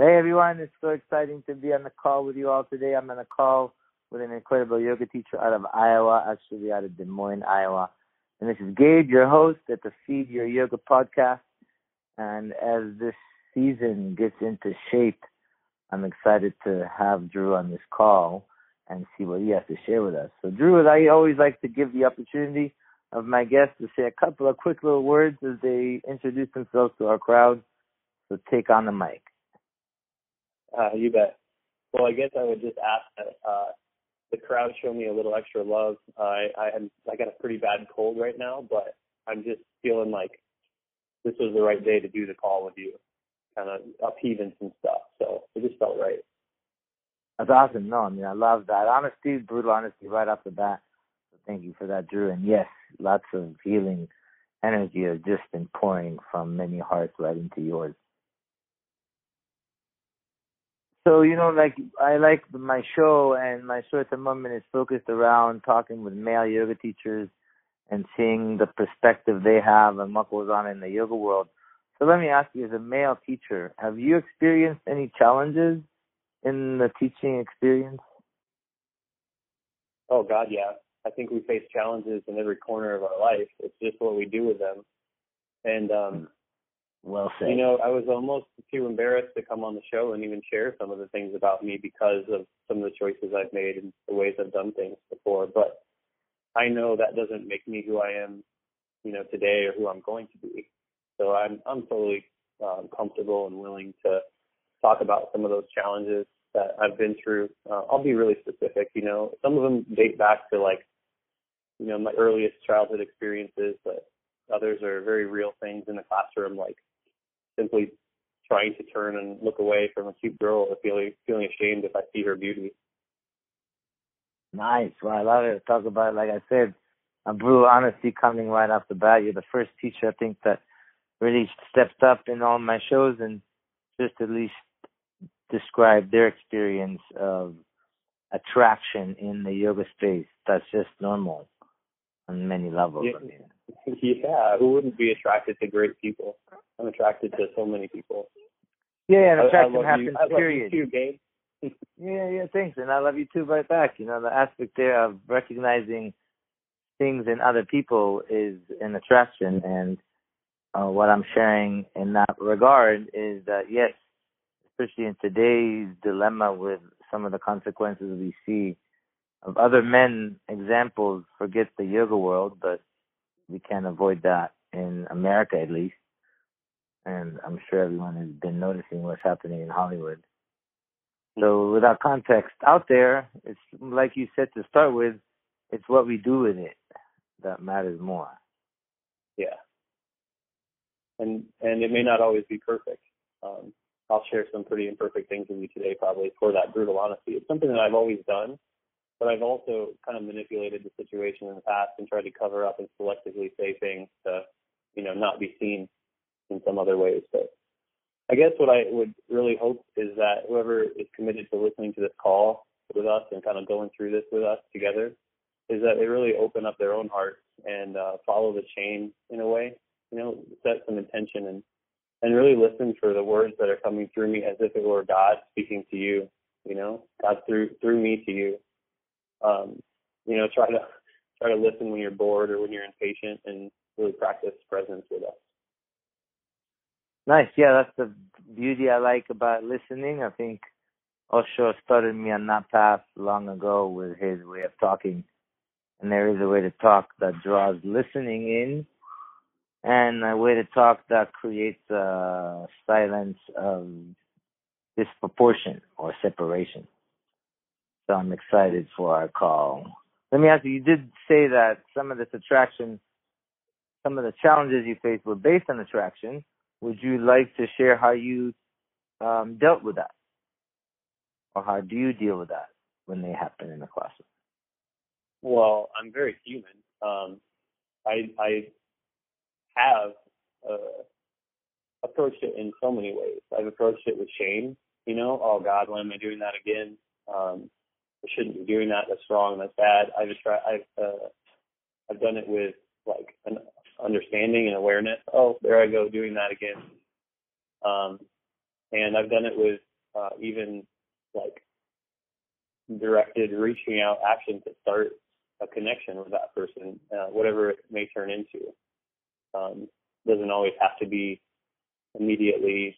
Hey everyone, it's so exciting to be on the call with you all today. I'm on a call with an incredible yoga teacher out of Iowa, actually out of Des Moines, Iowa. And this is Gabe, your host at the Feed Your Yoga podcast. And as this season gets into shape, I'm excited to have Drew on this call and see what he has to share with us. So Drew, I always like to give the opportunity of my guests to say a couple of quick little words as they introduce themselves to our crowd. So take on the mic. Uh, you bet. Well, I guess I would just ask that uh, the crowd show me a little extra love. I I had I got a pretty bad cold right now, but I'm just feeling like this was the right day to do the call with you, kind of upheaving some stuff. So it just felt right. That's awesome. No, I mean I love that honesty, brutal honesty right off the bat. So thank you for that, Drew. And yes, lots of healing energy has just been pouring from many hearts right into yours. So you know, like I like my show, and my show at the moment is focused around talking with male yoga teachers and seeing the perspective they have and what goes on in the yoga world. So let me ask you, as a male teacher, have you experienced any challenges in the teaching experience? Oh God, yeah. I think we face challenges in every corner of our life. It's just what we do with them. And um well said. You know, I was almost too embarrassed to come on the show and even share some of the things about me because of some of the choices I've made and the ways I've done things before. But I know that doesn't make me who I am, you know, today or who I'm going to be. So I'm I'm totally um, comfortable and willing to talk about some of those challenges that I've been through. Uh, I'll be really specific. You know, some of them date back to like, you know, my earliest childhood experiences, but others are very real things in the classroom, like simply trying to turn and look away from a cute girl or feeling feeling ashamed if I see her beauty. Nice. Well, I love it. Talk about, like I said, a brutal honesty coming right off the bat. You're the first teacher I think that really stepped up in all my shows and just at least describe their experience of attraction in the yoga space. That's just normal on many levels. Yeah. I mean. Yeah, who wouldn't be attracted to great people? I'm attracted to so many people. Yeah, and attraction happens. You. period. You too, Gabe. yeah, yeah, thanks, and I love you too, right back. You know, the aspect there of recognizing things in other people is an attraction, and uh, what I'm sharing in that regard is that yes, especially in today's dilemma with some of the consequences we see of other men examples, forget the yoga world, but we can't avoid that in America at least. And I'm sure everyone has been noticing what's happening in Hollywood. So without context out there, it's like you said to start with, it's what we do with it that matters more. Yeah. And and it may not always be perfect. Um, I'll share some pretty imperfect things with you today, probably for that brutal honesty. It's something that I've always done, but I've also kind of manipulated the situation in the past and tried to cover up and selectively say things to, you know, not be seen in some other ways. But I guess what I would really hope is that whoever is committed to listening to this call with us and kind of going through this with us together is that they really open up their own hearts and uh, follow the chain in a way, you know, set some intention and and really listen for the words that are coming through me as if it were God speaking to you, you know, God through through me to you um, you know, try to try to listen when you're bored or when you're impatient, and really practice presence with us. Nice, yeah, that's the beauty I like about listening. I think Osho started me on that path long ago with his way of talking, and there is a way to talk that draws listening in, and a way to talk that creates a silence of disproportion or separation. So I'm excited for our call. Let me ask you, you did say that some of this attraction, some of the challenges you faced were based on attraction. Would you like to share how you um, dealt with that? Or how do you deal with that when they happen in the classroom? Well, I'm very human. Um, I, I have uh, approached it in so many ways. I've approached it with shame. You know, oh God, why am I doing that again? Um, I shouldn't be doing that. That's wrong. That's bad. I've tried. I've uh, I've done it with like an understanding and awareness. Oh, there I go doing that again. Um, and I've done it with uh, even like directed reaching out action to start a connection with that person, uh, whatever it may turn into. Um, doesn't always have to be immediately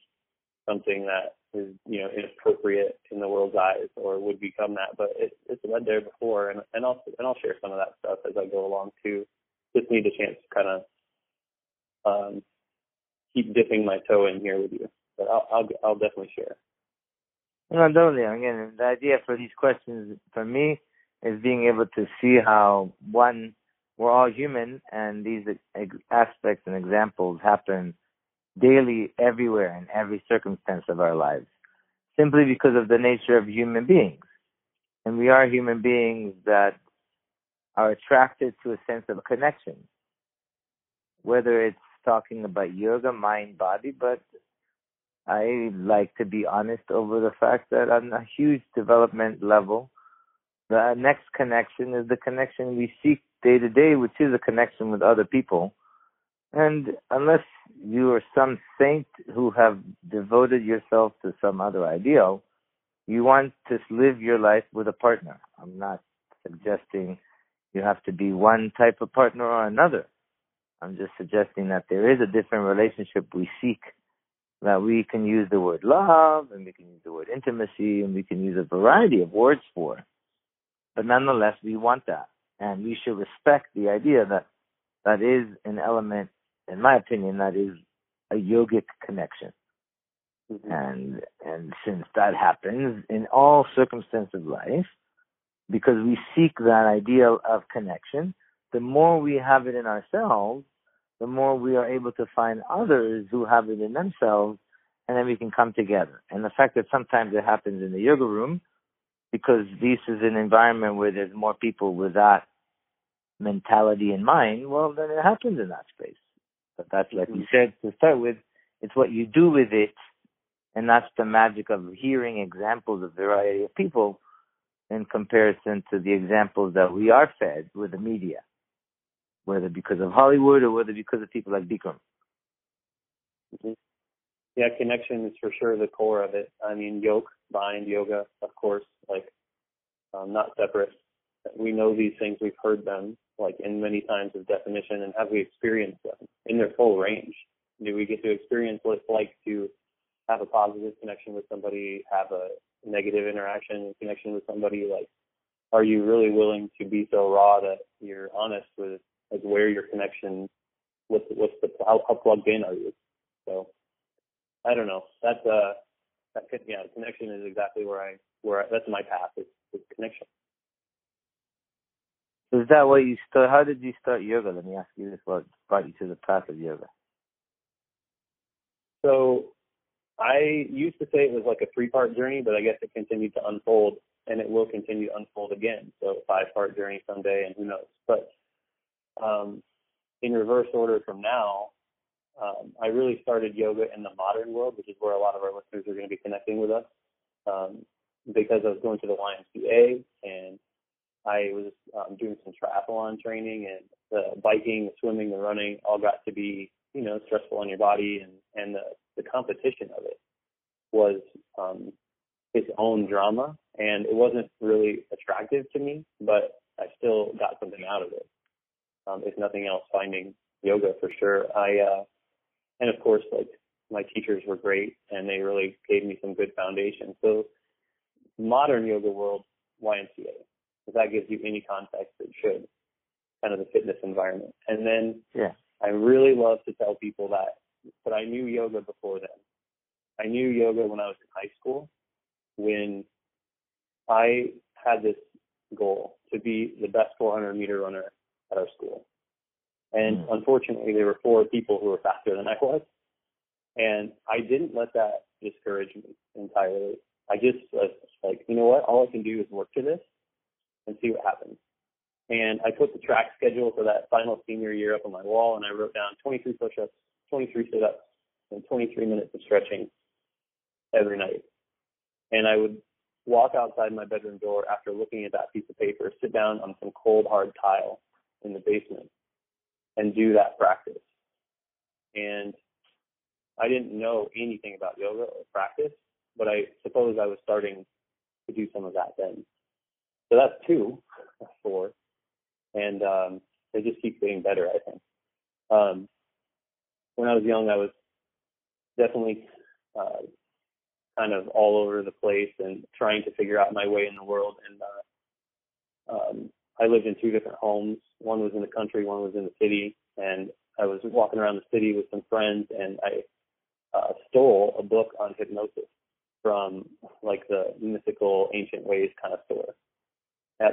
something that is you know inappropriate in the world's eyes or would become that, but it, it's led there before, and and I'll and I'll share some of that stuff as I go along too. Just need a chance to kind of um, keep dipping my toe in here with you, but I'll I'll, I'll definitely share. No, totally. Again, the idea for these questions for me is being able to see how one we're all human, and these aspects and examples happen daily everywhere in every circumstance of our lives, simply because of the nature of human beings. And we are human beings that are attracted to a sense of connection, whether it's talking about yoga, mind, body, but I like to be honest over the fact that on a huge development level, the next connection is the connection we seek day to day, which is a connection with other people. And unless you are some saint who have devoted yourself to some other ideal, you want to live your life with a partner. I'm not suggesting you have to be one type of partner or another. I'm just suggesting that there is a different relationship we seek, that we can use the word love and we can use the word intimacy and we can use a variety of words for. But nonetheless, we want that. And we should respect the idea that that is an element, in my opinion, that is a yogic connection. Mm-hmm. And and since that happens in all circumstances of life, because we seek that ideal of connection, the more we have it in ourselves, the more we are able to find others who have it in themselves, and then we can come together. And the fact that sometimes it happens in the yoga room, because this is an environment where there's more people with that mentality in mind, well, then it happens in that space. But that's like you said to start with, it's what you do with it, and that's the magic of hearing examples of variety of people in comparison to the examples that we are fed with the media, whether because of Hollywood or whether because of people like Bikram. Mm-hmm. Yeah, connection is for sure the core of it. I mean, yoke, bind, yoga, of course, like um, not separate. We know these things, we've heard them, like in many times of definition, and have we experienced them in their full range? Do we get to experience what it's like to have a positive connection with somebody, have a negative interaction connection with somebody? Like, are you really willing to be so raw that you're honest with like where your connection, what's what's the how, how plugged in are you? So, I don't know. That's uh, that yeah, connection is exactly where I where I, that's my path. Is connection. Is that what you start? How did you start yoga? Let me ask you this: What brought you to the path of yoga? So, I used to say it was like a three-part journey, but I guess it continued to unfold, and it will continue to unfold again. So, five-part journey someday, and who knows? But um, in reverse order from now, um, I really started yoga in the modern world, which is where a lot of our listeners are going to be connecting with us, um, because I was going to the YMCA and I was um, doing some triathlon training and the biking, the swimming, the running all got to be, you know, stressful on your body and, and the, the competition of it was um, its own drama and it wasn't really attractive to me, but I still got something out of it. Um, if nothing else, finding yoga for sure. I, uh, and of course, like my teachers were great and they really gave me some good foundation. So modern yoga world, YMCA if that gives you any context, it should. Kind of the fitness environment. And then yeah. I really love to tell people that, but I knew yoga before then. I knew yoga when I was in high school, when I had this goal to be the best 400 meter runner at our school. And mm. unfortunately, there were four people who were faster than I was. And I didn't let that discourage me entirely. I just was like, you know what? All I can do is work to this and see what happens. And I put the track schedule for that final senior year up on my wall, and I wrote down 23 push-ups, 23 sit-ups, and 23 minutes of stretching every night. And I would walk outside my bedroom door after looking at that piece of paper, sit down on some cold, hard tile in the basement, and do that practice. And I didn't know anything about yoga or practice, but I suppose I was starting to do some of that then. So that's two, four, and um, they just keep getting better. I think. Um, when I was young, I was definitely uh, kind of all over the place and trying to figure out my way in the world. And uh, um, I lived in two different homes. One was in the country, one was in the city. And I was walking around the city with some friends, and I uh, stole a book on hypnosis from like the mythical ancient ways kind of store.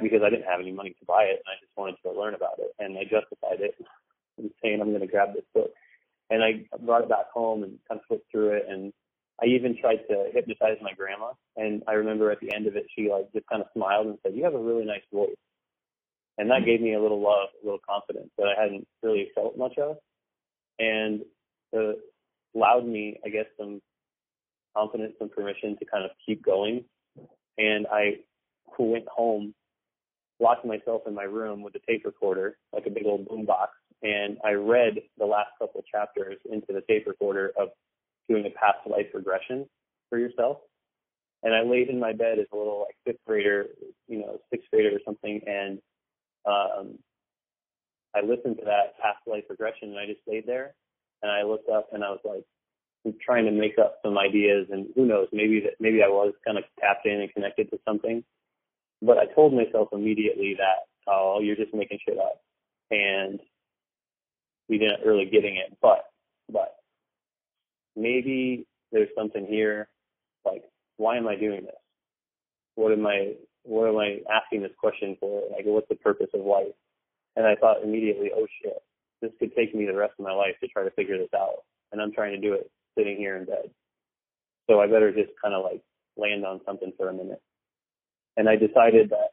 Because I didn't have any money to buy it, and I just wanted to learn about it, and I justified it, and saying I'm going to grab this book. And I brought it back home and kind of flipped through it, and I even tried to hypnotize my grandma, and I remember at the end of it, she like just kind of smiled and said, "You have a really nice voice," and that gave me a little love, a little confidence that I hadn't really felt much of, and uh, allowed me, I guess, some confidence and permission to kind of keep going. And I went home, locked myself in my room with a tape recorder, like a big old boom box, and I read the last couple chapters into the tape recorder of doing a past life regression for yourself. And I laid in my bed as a little like fifth grader, you know, sixth grader or something, and um, I listened to that past life regression, and I just laid there, and I looked up, and I was like, trying to make up some ideas, and who knows, maybe that maybe I was kind of tapped in and connected to something. But I told myself immediately that, oh, you're just making shit up, and we didn't really getting it. But but maybe there's something here. Like, why am I doing this? What am I what am I asking this question for? Like, what's the purpose of life? And I thought immediately, oh shit, this could take me the rest of my life to try to figure this out. And I'm trying to do it sitting here in bed. So I better just kind of like land on something for a minute. And I decided that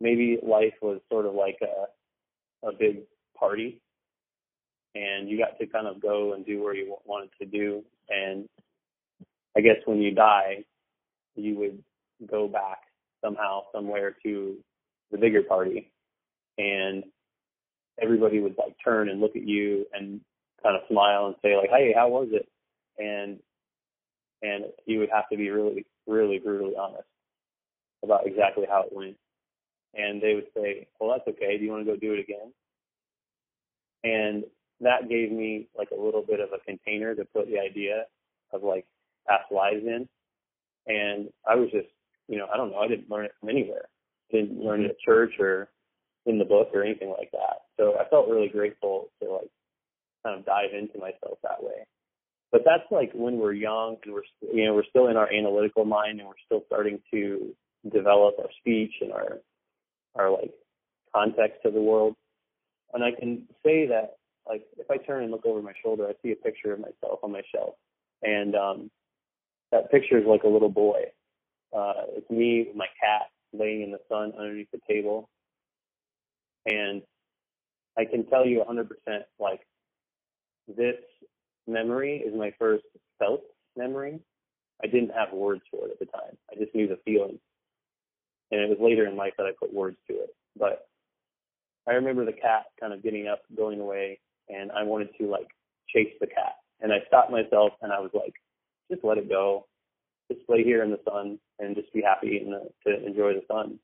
maybe life was sort of like a, a big party and you got to kind of go and do where you wanted to do. And I guess when you die, you would go back somehow, somewhere to the bigger party, and everybody would like turn and look at you and kind of smile and say like, "Hey, how was it?" And and you would have to be really, really brutally honest about exactly how it went. And they would say, "Well, that's okay. Do you want to go do it again?" And that gave me like a little bit of a container to put the idea of like past lives in. And I was just, you know, I don't know, I didn't learn it from anywhere. I didn't learn it at church or in the book or anything like that. So I felt really grateful to like kind of dive into myself that way. But that's like when we're young and we're, you know, we're still in our analytical mind and we're still starting to develop our speech and our, our like context of the world. And I can say that like if I turn and look over my shoulder, I see a picture of myself on my shelf, and um, that picture is like a little boy. Uh, it's me with my cat laying in the sun underneath the table, and I can tell you 100% like this memory is my first felt memory. I didn't have words for it at the time. I just knew the feeling. And it was later in life that I put words to it. But I remember the cat kind of getting up, going away, and I wanted to like chase the cat. And I stopped myself and I was like, just let it go. Just lay here in the sun and just be happy and uh, to enjoy the sun.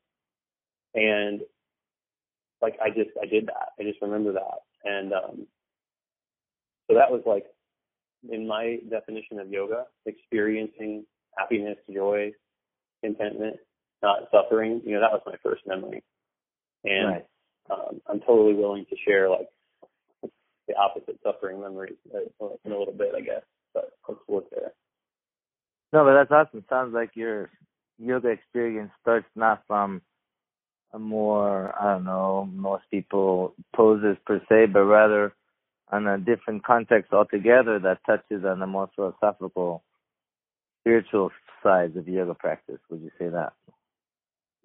And like I just I did that. I just remember that. And um so that was like in my definition of yoga, experiencing happiness, joy, contentment, not suffering, you know, that was my first memory. And right. um, I'm totally willing to share like the opposite suffering memories uh, in a little bit, I guess. But let's look there. No, but that's awesome. Sounds like your yoga experience starts not from a more, I don't know, most people poses per se, but rather on a different context altogether that touches on the more philosophical, spiritual sides of yoga practice. Would you say that?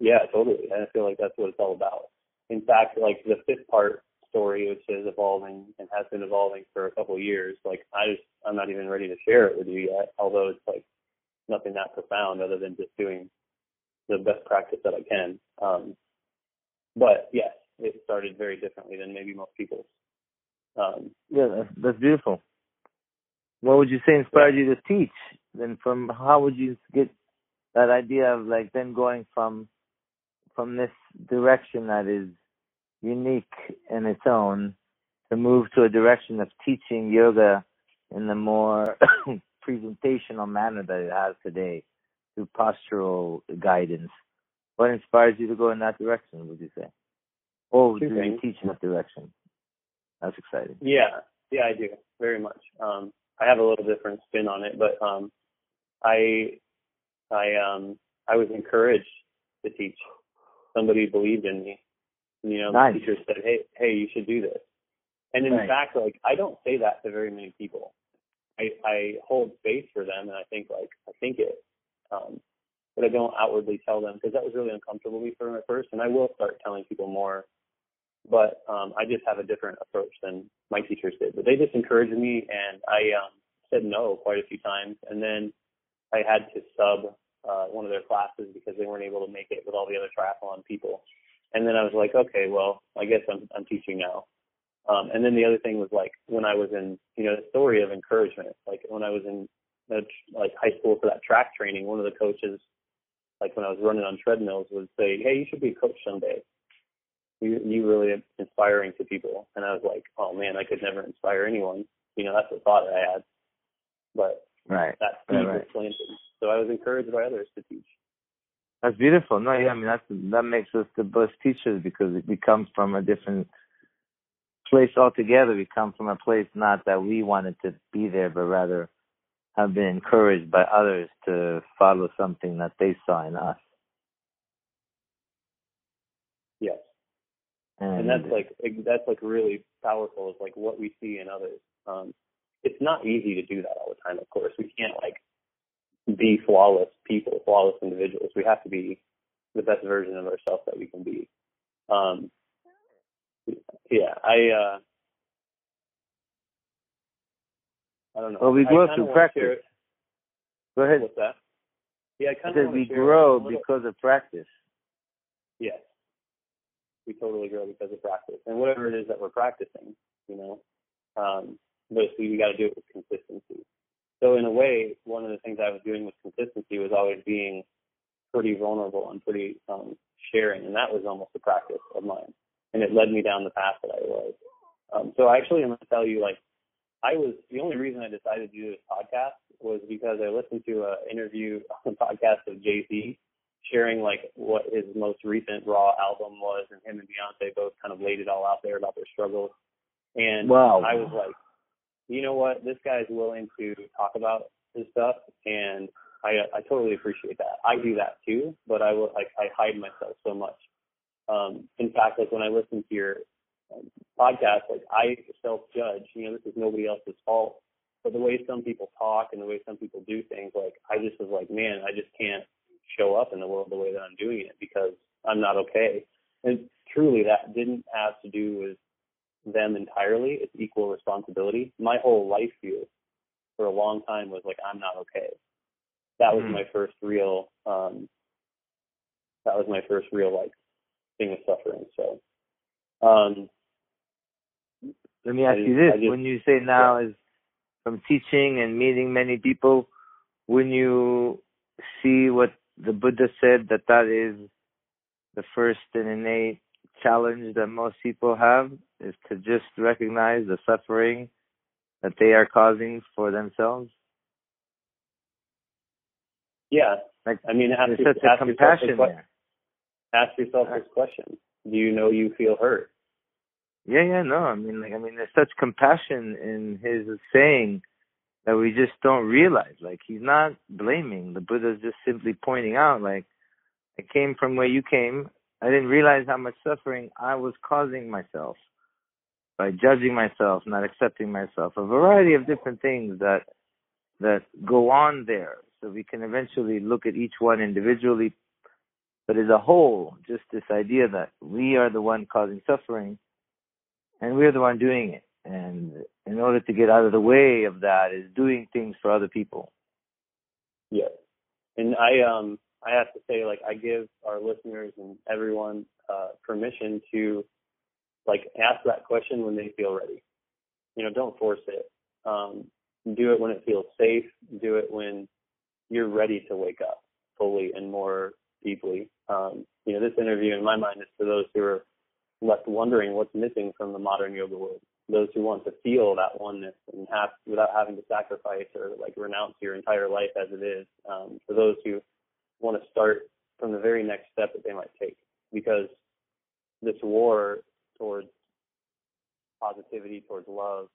Yeah, totally. And I feel like that's what it's all about. In fact, like the fifth part story, which is evolving and has been evolving for a couple of years. Like I just, I'm not even ready to share it with you yet. Although it's like nothing that profound other than just doing the best practice that I can. Um, but yes, it started very differently than maybe most people's. Um, yeah, that's, that's beautiful. What would you say inspired you to teach then from how would you get that idea of like then going from from this direction that is unique in its own to move to a direction of teaching yoga in the more presentational manner that it has today through postural guidance. What inspires you to go in that direction, would you say? Or do you teach in that direction? That's exciting. Yeah, yeah, I do very much. Um, I have a little different spin on it, but um, I, I, um, I was encouraged to teach. Somebody believed in me. You know, Nice. the teacher said, "Hey, hey, you should do this." And in Right. fact, like I don't say that to very many people. I, I hold space for them, and I think like I think it, um, but I don't outwardly tell them because that was really uncomfortable for me at first, and I will start telling people more but um, I just have a different approach than my teachers did. But they just encouraged me, and I um, said no quite a few times. And then I had to sub uh, one of their classes because they weren't able to make it with all the other triathlon people. And then I was like, okay, well, I guess I'm I'm teaching now. Um, and then the other thing was like when I was in, you know, the story of encouragement. Like when I was in uh, like high school for that track training, one of the coaches, like when I was running on treadmills, would say, "Hey, you should be a coach someday." you you really inspiring to people. And I was like, oh man, I could never inspire anyone. You know, that's the thought that I had. But Right. that Right, seed right. was planted. So I was encouraged by others to teach. That's beautiful. No, yeah, I mean that's that makes us the best teachers because we come from a different place altogether. We come from a place not that we wanted to be there, but rather have been encouraged by others to follow something that they saw in us. Yes. And, And that's like that's like really powerful. Is like what we see in others. Um, it's not easy to do that all the time. Of course, we can't like be flawless people, flawless individuals. We have to be the best version of ourselves that we can be. Um, yeah, I. uh I don't know. Well, we grow through practice. share- Go ahead. What's that? Yeah, I kind of Because we grow because of practice. Yes. We totally grow because of practice. And whatever it is that we're practicing, you know. Um but you gotta do it with consistency. So in a way, one of the things I was doing with consistency was always being pretty vulnerable and pretty um sharing and that was almost a practice of mine. And it led me down the path that I was. Um so actually I'm gonna tell you like I was the only reason I decided to do this podcast was because I listened to an interview on the podcast of Jay Z sharing like what his most recent Raw album was, and him and Beyonce both kind of laid it all out there about their struggles. And Wow. I was like, you know what, this guy's willing to talk about his stuff, and I I totally appreciate that. I do that too, but I will like I hide myself so much. Um, in fact, like when I listen to your um, podcast, like I self-judge. You know, this is nobody else's fault. But the way some people talk and the way some people do things, like I just was like, man, I just can't show up in the world the way that I'm doing it because I'm not okay. And truly, that didn't have to do with them entirely. It's equal responsibility. My whole life view for a long time was like, I'm not okay. That was Mhm. my first real. um That was my first real like thing of suffering. So. um Let me ask I you this: just- When you say now is from teaching and meeting many people, when you see what the Buddha said that that is the first and innate challenge that most people have is to just recognize the suffering that they are causing for themselves. Yeah. Like I mean, ask, there's such ask yourself, compassion que- there. ask yourself this question: Do you know you feel hurt? Yeah, yeah, no. I mean, like, I mean, there's such compassion in his saying that we just don't realize. Like, he's not blaming. The Buddha's just simply pointing out, like, I came from where you came. I didn't realize how much suffering I was causing myself by judging myself, not accepting myself. A variety of different things that that go on there. So we can eventually look at each one individually, but as a whole, just this idea that we are the one causing suffering and we're the one doing it. And in order to get out of the way of that is doing things for other people. Yes. And I um I have to say like I give our listeners and everyone uh permission to like ask that question when they feel ready. You know, don't force it. Um do it when it feels safe, do it when you're ready to wake up fully and more deeply. Um, you know, this interview in my mind is for those who are left wondering what's missing from the modern yoga world. Those who want to feel that oneness and have without having to sacrifice or like renounce your entire life as it is. Um, for those who want to start from the very next step that they might take, because this war towards positivity, towards love,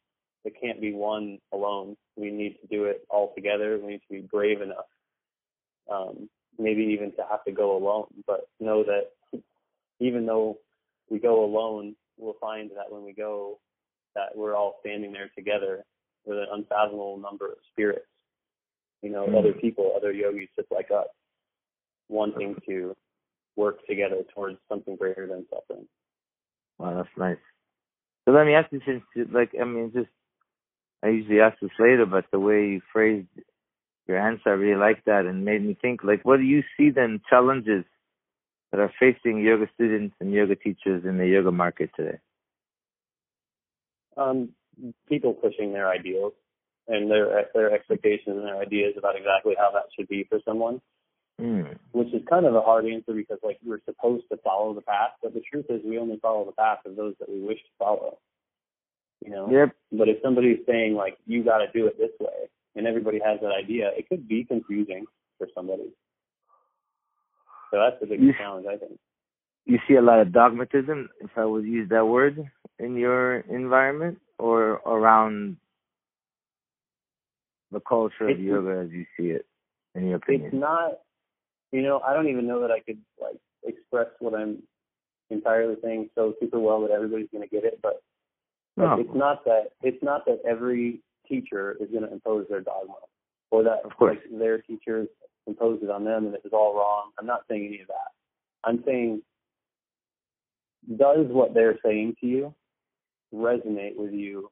it can't be won alone. We need to do it all together. We need to be brave enough, um, maybe even to have to go alone, but know that even though we go alone, we'll find that when we go, that we're all standing there together with an unfathomable number of spirits, you know, mm-hmm. other people, other yogis just like us, wanting to work together towards something greater than suffering. Wow, that's nice. So let me ask you, since like I mean, just I usually ask this later, but the way you phrased your answer, I really like that, and made me think. Like, what do you see then challenges that are facing yoga students and yoga teachers in the yoga market today? Um, people pushing their ideals and their their expectations and their ideas about exactly how that should be for someone. Mm. Which is kind of a hard answer because like we're supposed to follow the path, but the truth is we only follow the path of those that we wish to follow. You know? Yep. But if somebody's saying like you gotta do it this way and everybody has that idea, it could be confusing for somebody. So that's the biggest you, challenge I think. You see a lot of dogmatism, if I would use that word, in your environment or around the culture of yoga as you see it, in your opinion? It's not you know, I don't even know that I could like express what I'm entirely saying so super well that everybody's going to get it. But like, it's not that it's not that every teacher is going to impose their dogma, or that of course. like their teachers impose it on them and it was all wrong. I'm not saying any of that. I'm saying does what they're saying to you resonate with you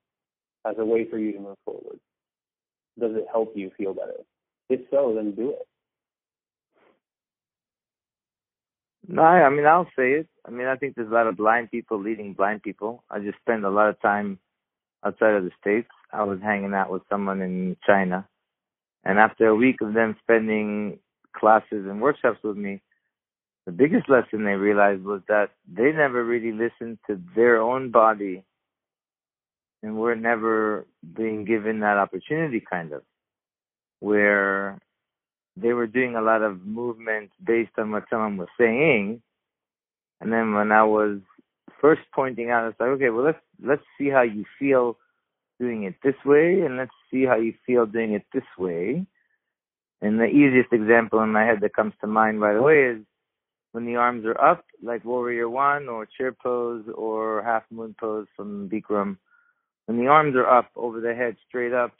as a way for you to move forward? Does it help you feel better? If so, then do it. No, I mean I'll say it. I mean I think there's a lot of blind people leading blind people. I just spend a lot of time outside of the states. I was hanging out with someone in China, and after a week of them spending classes and workshops with me, the biggest lesson they realized was that they never really listened to their own body, and were never being given that opportunity, kind of, where they were doing a lot of movements based on what someone was saying. And then when I was first pointing out, it's like, okay, well let's let's see how you feel doing it this way, and let's see how you feel doing it this way. And the easiest example in my head that comes to mind right away is when the arms are up, like Warrior One or Chair Pose or Half Moon Pose from Bikram. When the arms are up over the head, straight up,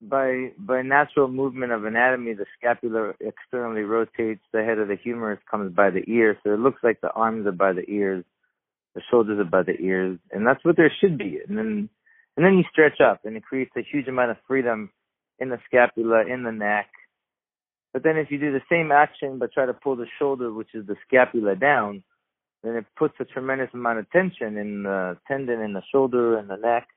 by by natural movement of anatomy, the scapula externally rotates. The head of the humerus comes by the ear, so it looks like the arms are by the ears, the shoulders are by the ears, and that's what there should be. And then and then you stretch up, and it creates a huge amount of freedom in the scapula, in the neck. But then if you do the same action but try to pull the shoulder, which is the scapula, down, then it puts a tremendous amount of tension in the tendon in the shoulder and the neck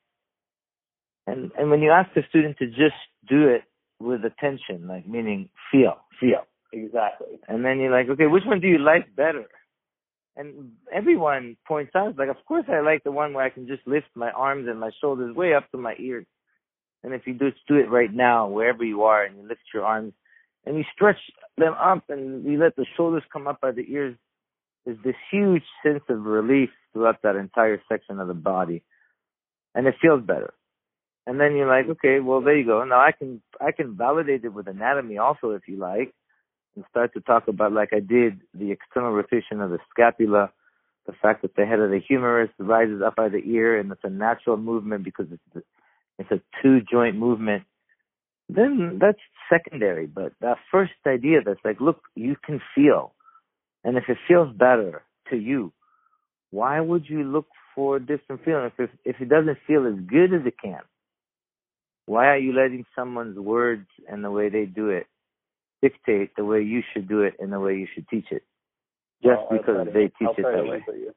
and and when you ask a student to just do it with attention, like meaning feel, feel. Exactly. And then you're like, okay, which one do you like better? And everyone points out, like, of course I like the one where I can just lift my arms and my shoulders way up to my ears. And if you just do it right now, wherever you are, and you lift your arms and you stretch them up and you let the shoulders come up by the ears, there's this huge sense of relief throughout that entire section of the body. And it feels better and then you're like, okay, well there you go. Now I can I can validate it with anatomy also if you like, and start to talk about like I did the external rotation of the scapula, the fact that the head of the humerus rises up by the ear, and it's a natural movement because it's it's a two joint movement. Then that's secondary, but that first idea that's like, look, you can feel, and if it feels better to you, why would you look for a different feeling if if it doesn't feel as good as it can? Why are you letting someone's words and the way they do it dictate the way you should do it and the way you should teach it? Just well, because they teach I'll it that way. You.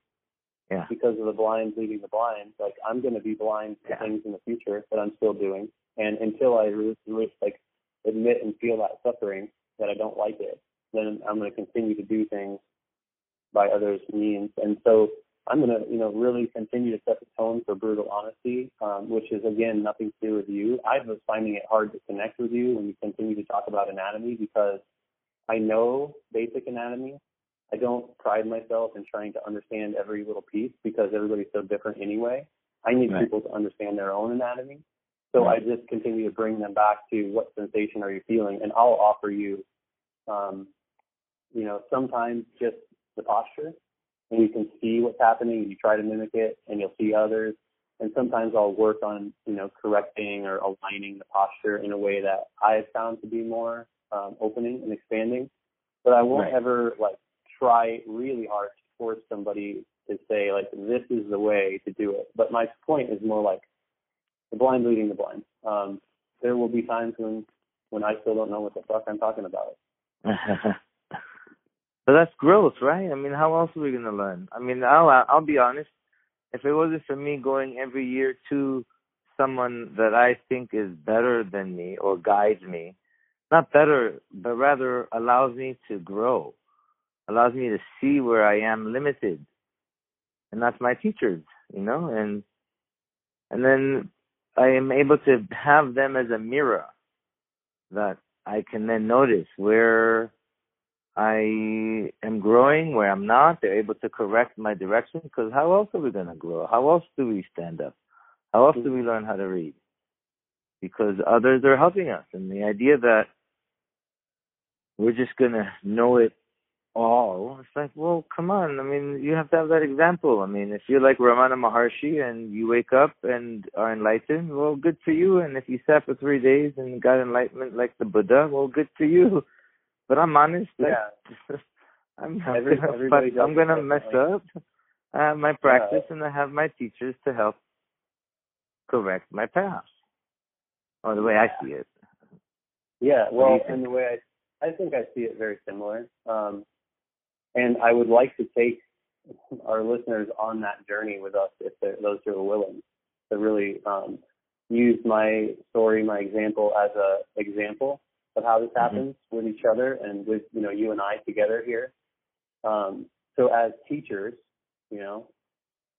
Yeah. Because of the blind leading the blind, like I'm going to be blind to yeah. things in the future that I'm still doing, and until I really like admit and feel that suffering that I don't like it, then I'm going to continue to do things by others' means. And so I'm going to, you know, really continue to set the tone for brutal honesty, um, which is again nothing to do with you. I was finding it hard to connect with you when you continue to talk about anatomy because I know basic anatomy. I don't pride myself in trying to understand every little piece because everybody's so different anyway. I need Right. people to understand their own anatomy. So Right. I just continue to bring them back to what sensation are you feeling, and I'll offer you, um, you know, sometimes just the posture, and you can see what's happening. and You try to mimic it, and you'll see others. And sometimes I'll work on, you know, correcting or aligning the posture in a way that I have found to be more um, opening and expanding. But I won't Right. ever like try really hard to force somebody to say like this is the way to do it. But my point is more like the blind leading the blind. Um, there will be times when when I still don't know what the fuck I'm talking about. but that's growth, right? I mean, how else are we gonna learn? I mean, I'll I'll be honest. If it wasn't for me going every year to someone that I think is better than me or guides me, not better, but rather allows me to grow, allows me to see where I am limited, and that's my teachers, you know, and and then I am able to have them as a mirror that I can then notice where I am growing, where I'm not. They're able to correct my direction because how else are we going to grow? How else do we stand up? How else do we mm-hmm. learn how to read? Because others are helping us. And the idea that we're just going to know it all, it's like, well, come on. I mean, you have to have that example. I mean, if you're like Ramana Maharshi and you wake up and are enlightened, well, good for you. And if you sat for three days and got enlightenment like the Buddha, well, good for you. But I'm honest. Like, Yeah. I'm Every- does I'm gonna mess differently. up. I have my practice and I have my teachers to help correct my path. Or the way I see it. Yeah, well, and the way I, I think I see it very similar. Um, and I would like to take our listeners on that journey with us if they're, those who are willing to really um, use my story, my example as a example of how this Mhm. happens with each other and with you know you and I together here. Um, so as teachers, you know,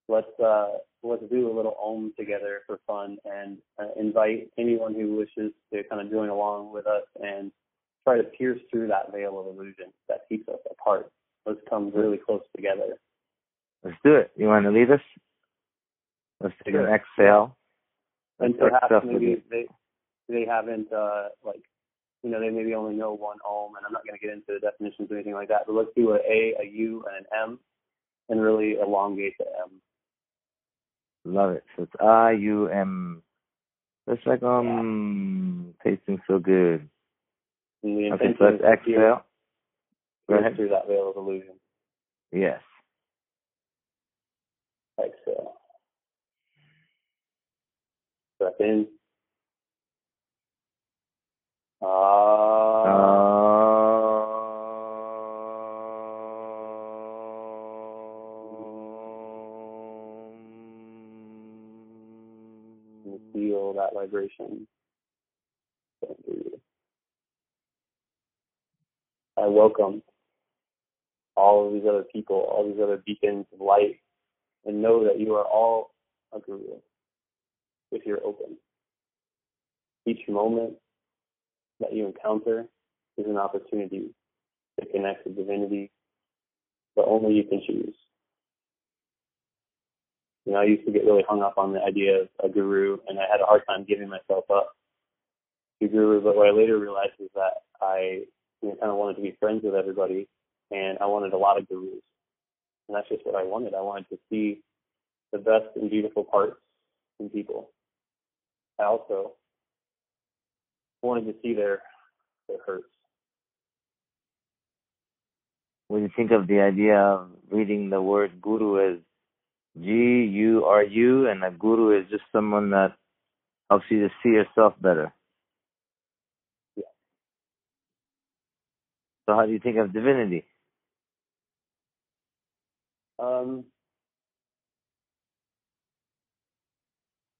let's uh, let's do a little om together for fun and uh, invite anyone who wishes to kind of join along with us and try to pierce through that veil of illusion that keeps us apart. Let's come really close together. Let's do it. You want to lead us? Let's take Sure. an exhale. And Let's perhaps maybe they they haven't uh, like you know they maybe only know one ohm, and I'm not going to get into the definitions or anything like that. But let's do a A, a U, and an M, and really elongate the M. Love it. So it's I U M. It's like um tasting so good. Okay, so let's exhale. Go ahead. through that veil of illusion. Yes. Exhale. Breath in. Feel that vibration. I welcome all of these other people, all these other beacons of light, and know that you are all a guru if you're open. Each moment that you encounter is an opportunity to connect with divinity, but only you can choose. You know, I used to get really hung up on the idea of a guru, and I had a hard time giving myself up to guru. But what I later realized is that I you know, kind of wanted to be friends with everybody, and I wanted a lot of gurus, and that's just what I wanted. I wanted to see the best and beautiful parts in people. I also wanted to see their their hurts. What do you think of the idea of reading the word guru as G U R U and a guru is just someone that helps you to see yourself better? Yeah. So how do you think of divinity? Um,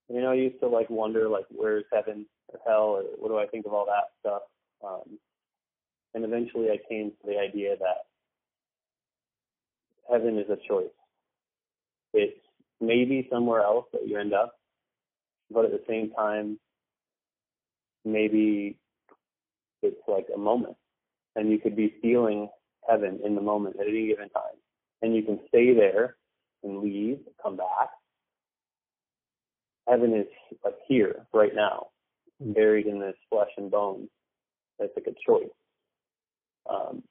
you know, I used to like wonder like where's heaven hell what do I think of all that stuff. Um, and eventually I came to the idea that heaven is a choice. It's maybe somewhere else that you end up, but at the same time, maybe it's like a moment and you could be feeling heaven in the moment at any given time. And you can stay there and leave, come back. Heaven is like here, right now, buried in this flesh and bones. It's like a choice. Um,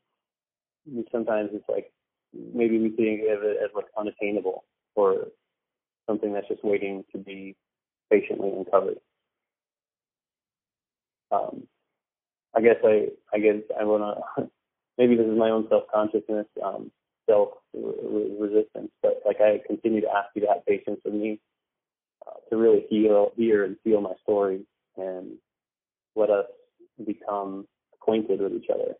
sometimes it's like maybe we think of it as like unattainable or something that's just waiting to be patiently uncovered. Um, I guess I, I guess I want to, maybe this is my own self-consciousness, um, self-resistance, but like I continue to ask you to have patience with me, uh, to really heal, hear and feel my story and let us become acquainted with each other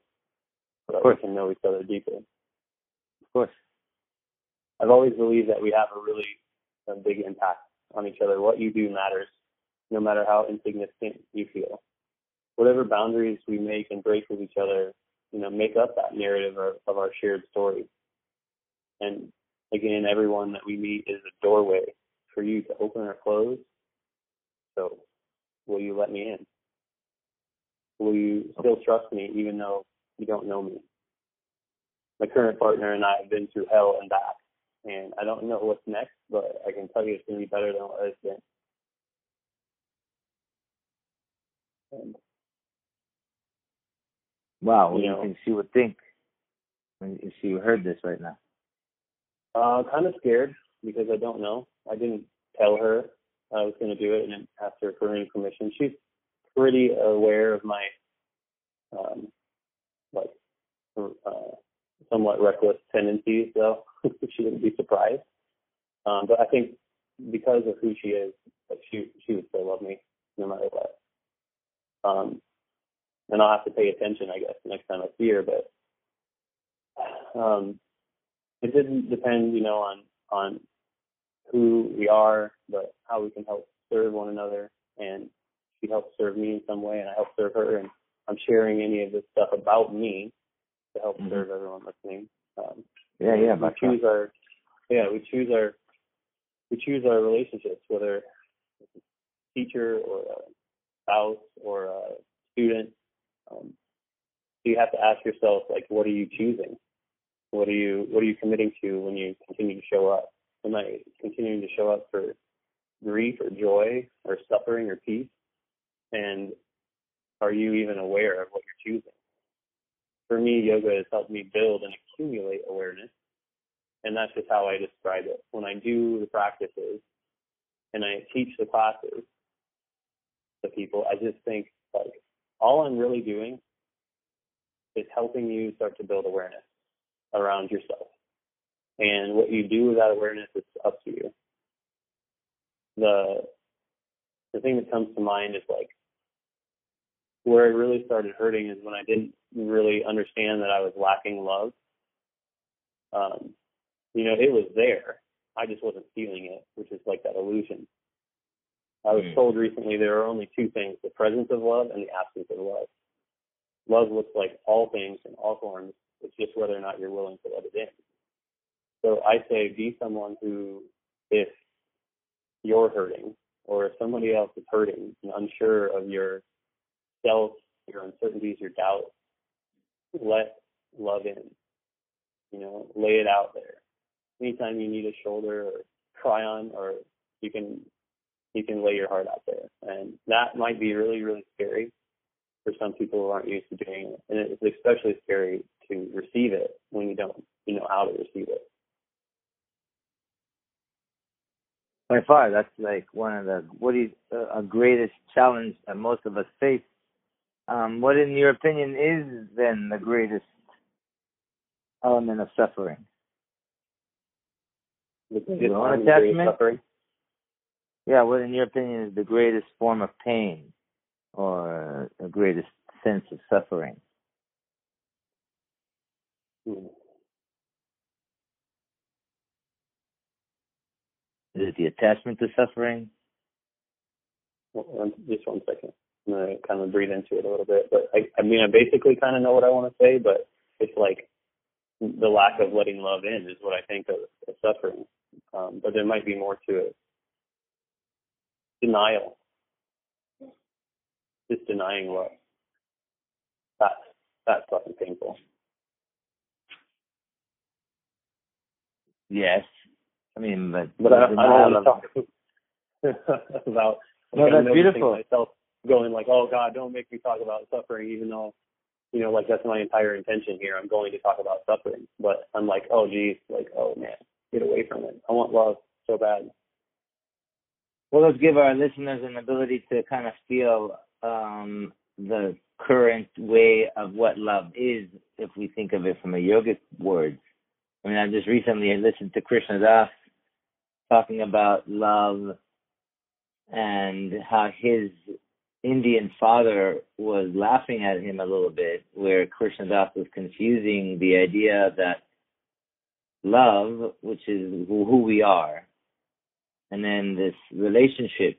so that we can know each other deeper. Of course. I've always believed that we have a really a big impact on each other. What you do matters, no matter how insignificant you feel. Whatever boundaries we make and break with each other, you know, make up that narrative of, of our shared story. And again, everyone that we meet is a doorway for you to open or close. So, will you let me in? Will you still trust me even though you don't know me? My current partner and I have been through hell and back and I don't know what's next, but I can tell you it's going to be better than what it's been. And, wow, what you do you think she would think if she heard this right now? Uh, kind of scared because I don't know. I didn't tell her I was going to do it and ask her permission. She's pretty aware of my, um, like, uh, somewhat reckless tendencies, though. she wouldn't be surprised. Um, but I think because of who she is, like she she would still love me no matter what. Um, and I'll have to pay attention, I guess, next time I see her. But um, it didn't depend, you know, on on who we are, but how we can help serve one another. And she helps serve me in some way, and I help serve her. And I'm sharing any of this stuff about me to help Mhm. serve everyone listening. Um, Yeah, yeah, we choose our yeah we choose our we choose our relationships whether it's a teacher or a spouse or a student um, so you have to ask yourself like what are you choosing what are you what are you committing to when you continue to show up am i continuing to show up for grief or joy or suffering or peace and are you even aware of what you're choosing for me yoga has helped me build and accumulate awareness and that's just how I describe it. When I do the practices and I teach the classes to people, I just think like all I'm really doing is helping you start to build awareness around yourself. And what you do with that awareness is up to you. The the thing that comes to mind is like where it really started hurting is when I didn't really understand that I was lacking love. Um, you know, it was there. I just wasn't feeling it, which is like that illusion. I was Mm. told recently there are only two things, the presence of love and the absence of love. Love looks like all things in all forms. It's just whether or not you're willing to let it in. So I say be someone who, if you're hurting or if somebody else is hurting and unsure of your self, your uncertainties, your doubts, let love in. You know, lay it out there. Anytime you need a shoulder or cry on or you can you can lay your heart out there. And that might be really really scary for some people who aren't used to doing it. And it's especially scary to receive it when you don't you know how to receive it by far that's like one of the what is uh, a greatest challenge that most of us face. Um, what, in your opinion, is then the greatest element of suffering? the Your own harm, the greatest attachment? suffering Yeah, what, in your opinion, is the greatest form of pain or the greatest sense of suffering? Hmm. Is it the attachment to suffering? Just one second I'm gonna kind of breathe into it a little bit. But I, I mean, I basically kind of know what I want to say, but it's like the lack of letting love in is what I think of, of suffering. Um, but there might be more to it. Denial. Just denying love. That's that's fucking painful. Yes. I mean, but But I, I don't want to talk about. No, that's beautiful. Myself going like, oh God, don't make me talk about suffering, even though, you know, like that's my entire intention here. I'm going to talk about suffering, but I'm like, oh geez, like, oh man, get away from it. I want love so bad. Well, let's give our listeners an ability to kind of feel um, the current way of what love is, if we think of it from a yogic words. I mean, I just recently listened to Krishna Das talking about love and how his Indian father was laughing at him a little bit, where Krishna Das was confusing the idea that love, which is who who we are, and then this relationship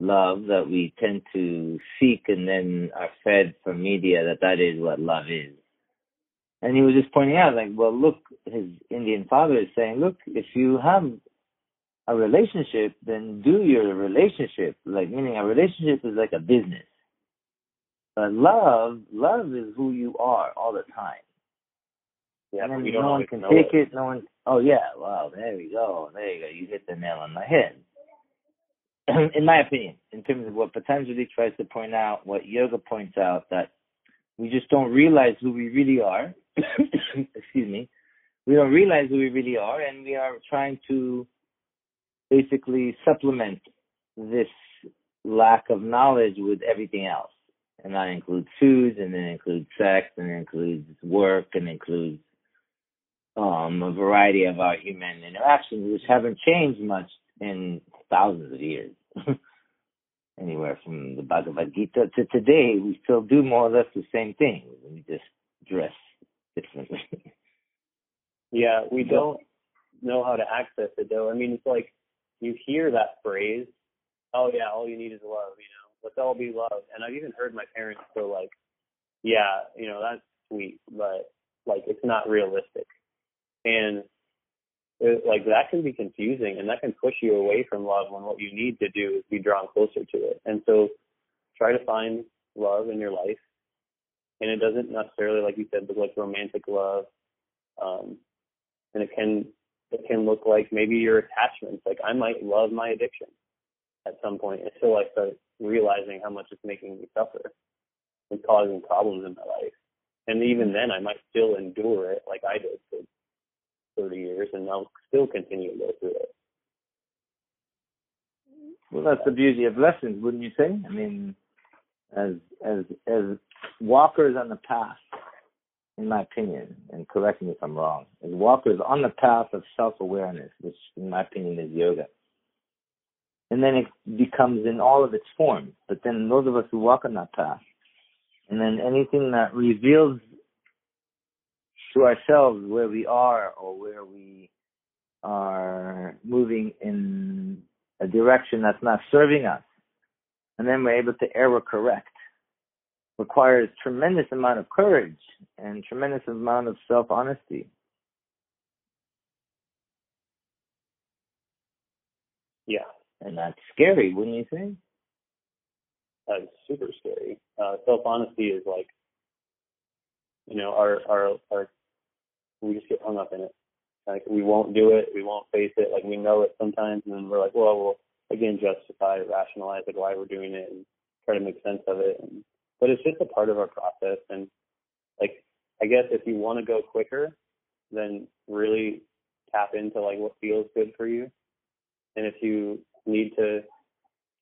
love that we tend to seek and then are fed from media that that is what love is. And he was just pointing out, like, well, look, his Indian father is saying, look, if you have a relationship, then do your relationship. Like, meaning a relationship is like a business. But love, love is who you are all the time. Yeah, and then no one can take it. it. No one. Oh yeah, wow, there we go. There you go. You hit the nail on the head. in my opinion, in terms of what Patanjali tries to point out, what yoga points out, that we just don't realize who we really are. Excuse me. We don't realize who we really are, and we are trying to basically supplement this lack of knowledge with everything else. And that includes food, and it includes sex, and it includes work, and it includes um, a variety of our human interactions, which haven't changed much in thousands of years. Anywhere from the Bhagavad Gita to today, we still do more or less the same thing. We just dress differently. Yeah, we don't know how to access it though. I mean, it's like you hear that phrase, "Oh yeah, all you need is love," you know. Let's all be love. And I've even heard my parents go like, "Yeah, you know, that's sweet, but like it's not realistic." And it, like that can be confusing, and that can push you away from love when what you need to do is be drawn closer to it. And so, try to find love in your life, and it doesn't necessarily, like you said, look like romantic love. Um, and it can it can look like maybe your attachments. Like I might love my addiction at some point until I start realizing how much it's making me suffer and causing problems in my life. And even then, I might still endure it like I did for 30 years, and I'll still continue to go through it. Well, that's the beauty of lessons, wouldn't you say? I mean, as as as walkers on the path, in my opinion, and correct me if I'm wrong, as walkers on the path of self-awareness, which in my opinion is yoga. And then it becomes in all of its forms. But then those of us who walk on that path, and then anything that reveals to ourselves where we are or where we are moving in a direction that's not serving us, and then we're able to error correct requires tremendous amount of courage and tremendous amount of self honesty. Yeah, And that's scary, wouldn't you say? that's super scary. Uh, self honesty is like, you know, our our our we just get hung up in it. Like we won't do it, we won't face it. Like we know it sometimes, and then we're like, well, we'll again justify, rationalize like why we're doing it, and try to make sense of it. And, but it's just a part of our process. And like, I guess if you want to go quicker, then really tap into like what feels good for you. And if you need to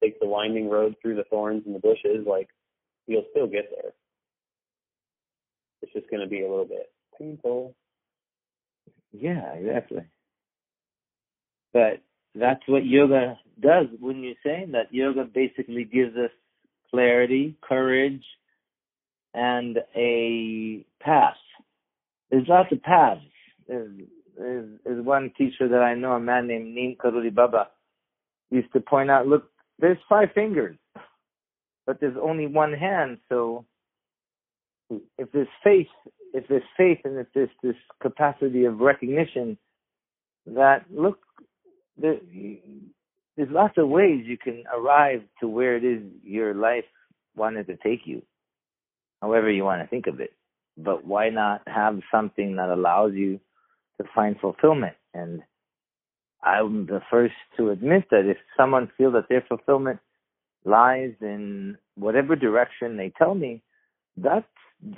take the winding road through the thorns and the bushes, like you'll still get there. It's just going to be a little bit painful. Yeah, exactly. But that's what yoga does, wouldn't you say? That yoga basically gives us clarity, courage, and a path. There's lots of paths. There's, there's, there's one teacher that I know, a man named Neem Baba, used to point out, look, there's five fingers. but there's only one hand. So if there's faith, if there's faith, and if there's this capacity of recognition that look, there, there's lots of ways you can arrive to where it is your life wanted to take you, however you want to think of it. But why not have something that allows you to find fulfillment? And I'm the first to admit that if someone feels that their fulfillment lies in whatever direction they tell me, that's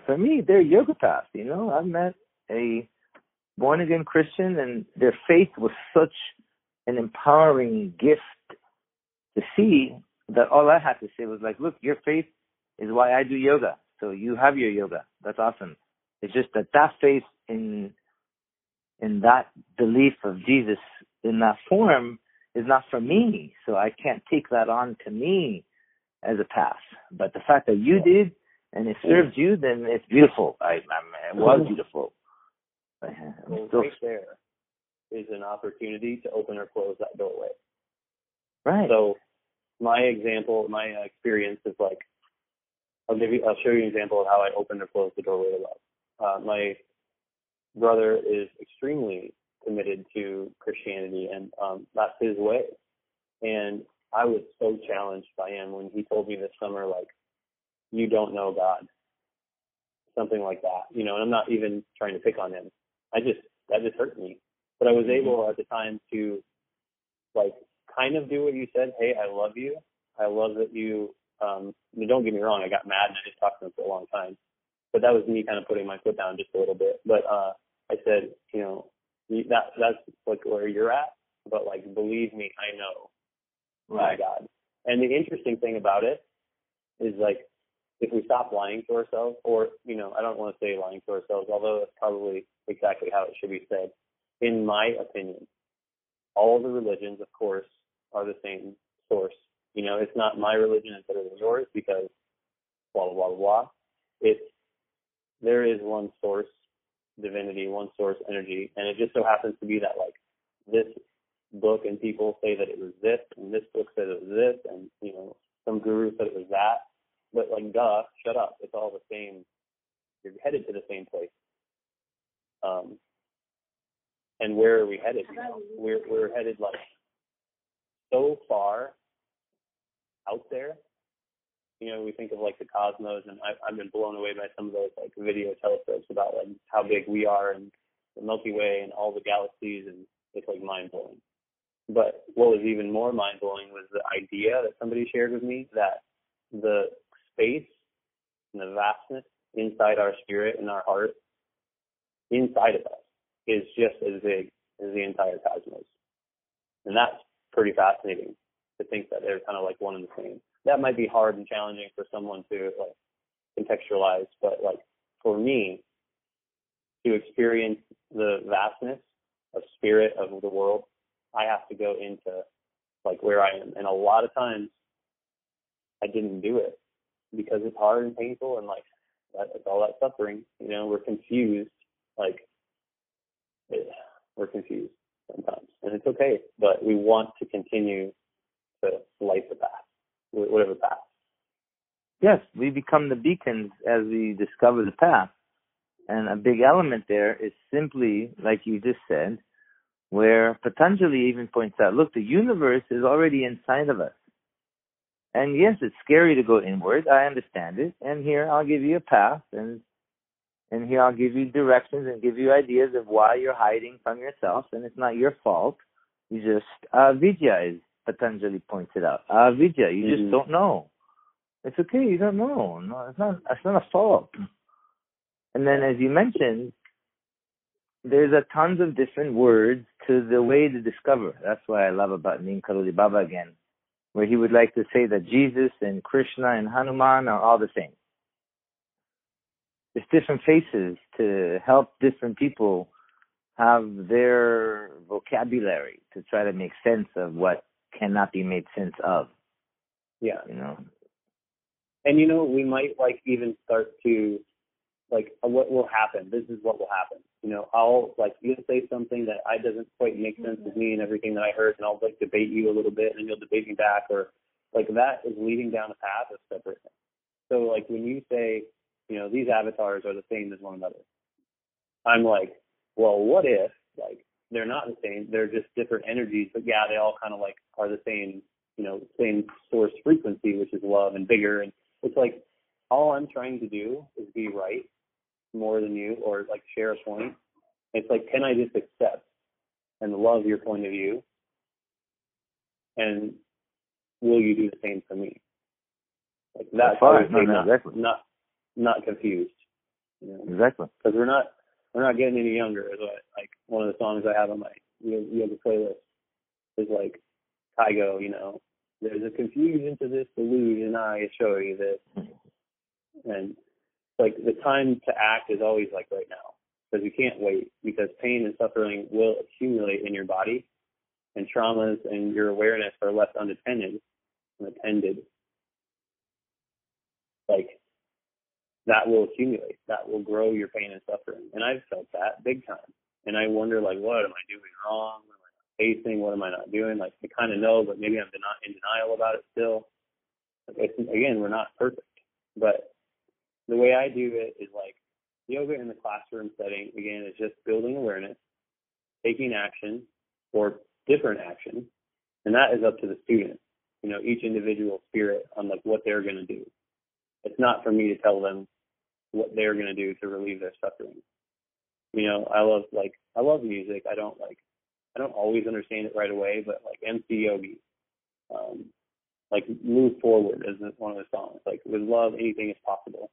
for me their yoga path. You know, I've met a born again Christian and their faith was such an empowering gift to see that all I had to say was like, look, your faith is why I do yoga. So you have your yoga. That's awesome. It's just that that faith in in that belief of Jesus in that form is not for me. So I can't take that on to me as a path. But the fact that you did and it served you, then it's beautiful. I, I it was beautiful. Well, still... there is an opportunity to open or close that doorway. Right. So my example, my experience is like, I'll give you, I'll show you an example of how I opened or closed the doorway to love. Uh, my brother is extremely committed to Christianity, and um, that's his way. And I was so challenged by him when he told me this summer, like, you don't know God, something like that, you know. And I'm not even trying to pick on him. I just that just hurt me. But I was mm-hmm. able at the time to, like, kind of do what you said. Hey, I love you. I love that you. Um, I mean, don't get me wrong. I got mad and I just talked to him for a long time. But that was me kind of putting my foot down just a little bit. But uh, I said, you know, that that's like where you're at. But like, believe me, I know. Right. My God. And the interesting thing about it is like, if we stop lying to ourselves, or you know, I don't want to say lying to ourselves, although that's probably exactly how it should be said. In my opinion, all the religions, of course, are the same source. You know, it's not my religion is better than yours because blah blah blah blah. It's there is one source divinity, one source energy, and it just so happens to be that like this book and people say that it was this, and this book said it was this, and you know some guru said it was that, but like duh, shut up, it's all the same. You're headed to the same place. Um, and where are we headed? We're we're headed like so far out there you know, we think of like the cosmos, and I've, I've been blown away by some of those like video telescopes about like how big we are and the Milky Way and all the galaxies, and it's like mind blowing. But what was even more mind blowing was the idea that somebody shared with me that the space and the vastness inside our spirit and our heart, inside of us, is just as big as the entire cosmos. And that's pretty fascinating to think that they're kind of like one and the same that might be hard and challenging for someone to like contextualize, but like for me to experience the vastness of spirit of the world, I have to go into like where I am. And a lot of times I didn't do it because it's hard and painful and like that, it's all that suffering. You know, we're confused. Like we're confused sometimes, and it's okay. But we want to continue to light the path whatever path. Yes, we become the beacons as we discover the path. And a big element there is simply, like you just said, where Patanjali even points out, look, the universe is already inside of us. And yes, it's scary to go inward. I understand it. And here I'll give you a path and and here I'll give you directions and give you ideas of why you're hiding from yourself and it's not your fault. You just uh Vidya is Patanjali pointed out. Avidya, you mm-hmm. just don't know. It's okay, you don't know. No, it's not. It's not a fault. And then, as you mentioned, there's a tons of different words to the way to discover. That's what I love about Neem Karoli Baba again, where he would like to say that Jesus and Krishna and Hanuman are all the same. There's different faces to help different people have their vocabulary to try to make sense of what cannot be made sense of. Yeah. You know. And you know, we might like even start to like uh, what will happen. This is what will happen. You know, I'll like you'll say something that I doesn't quite make sense with me and everything that I heard, and I'll like debate you a little bit, and you'll debate me back, or like that is leading down a path of separateness. So like when you say, you know, these avatars are the same as one another, I'm like, well, what if like they're not the same? They're just different energies, but yeah, they all kind of like are the same, you know, same source frequency, which is love and bigger. And it's like all I'm trying to do is be right more than you, or like share a point. It's like, can I just accept and love your point of view? And will you do the same for me? Like that's fine. no, no, not, exactly. not not confused. You know? Exactly. Because we're not we're not getting any younger. Is what like one of the songs I have on my yoga playlist is like Kygo. You know, there's a confusion to this delusion. I show you this, and like the time to act is always like right now because you can't wait because pain and suffering will accumulate in your body and traumas and your awareness are left unattended unattended like that will accumulate that will grow your pain and suffering. And i've felt that big time. And i wonder like what am i doing wrong? What am i not facing? What am i not doing? Like i kind of know but maybe i'm den- in denial about it still. Like, again we're not perfect. But the way I do it is like yoga in the classroom setting, again, is just building awareness, taking action or different action, and that is up to the student, you know, each individual spirit on like what they're going to do. It's not for me to tell them what they're going to do to relieve their suffering. You know, I love like, I love music. I don't like, I don't always understand it right away, but like MC Yogi, um, like move forward is one of the songs. Like with love, anything is possible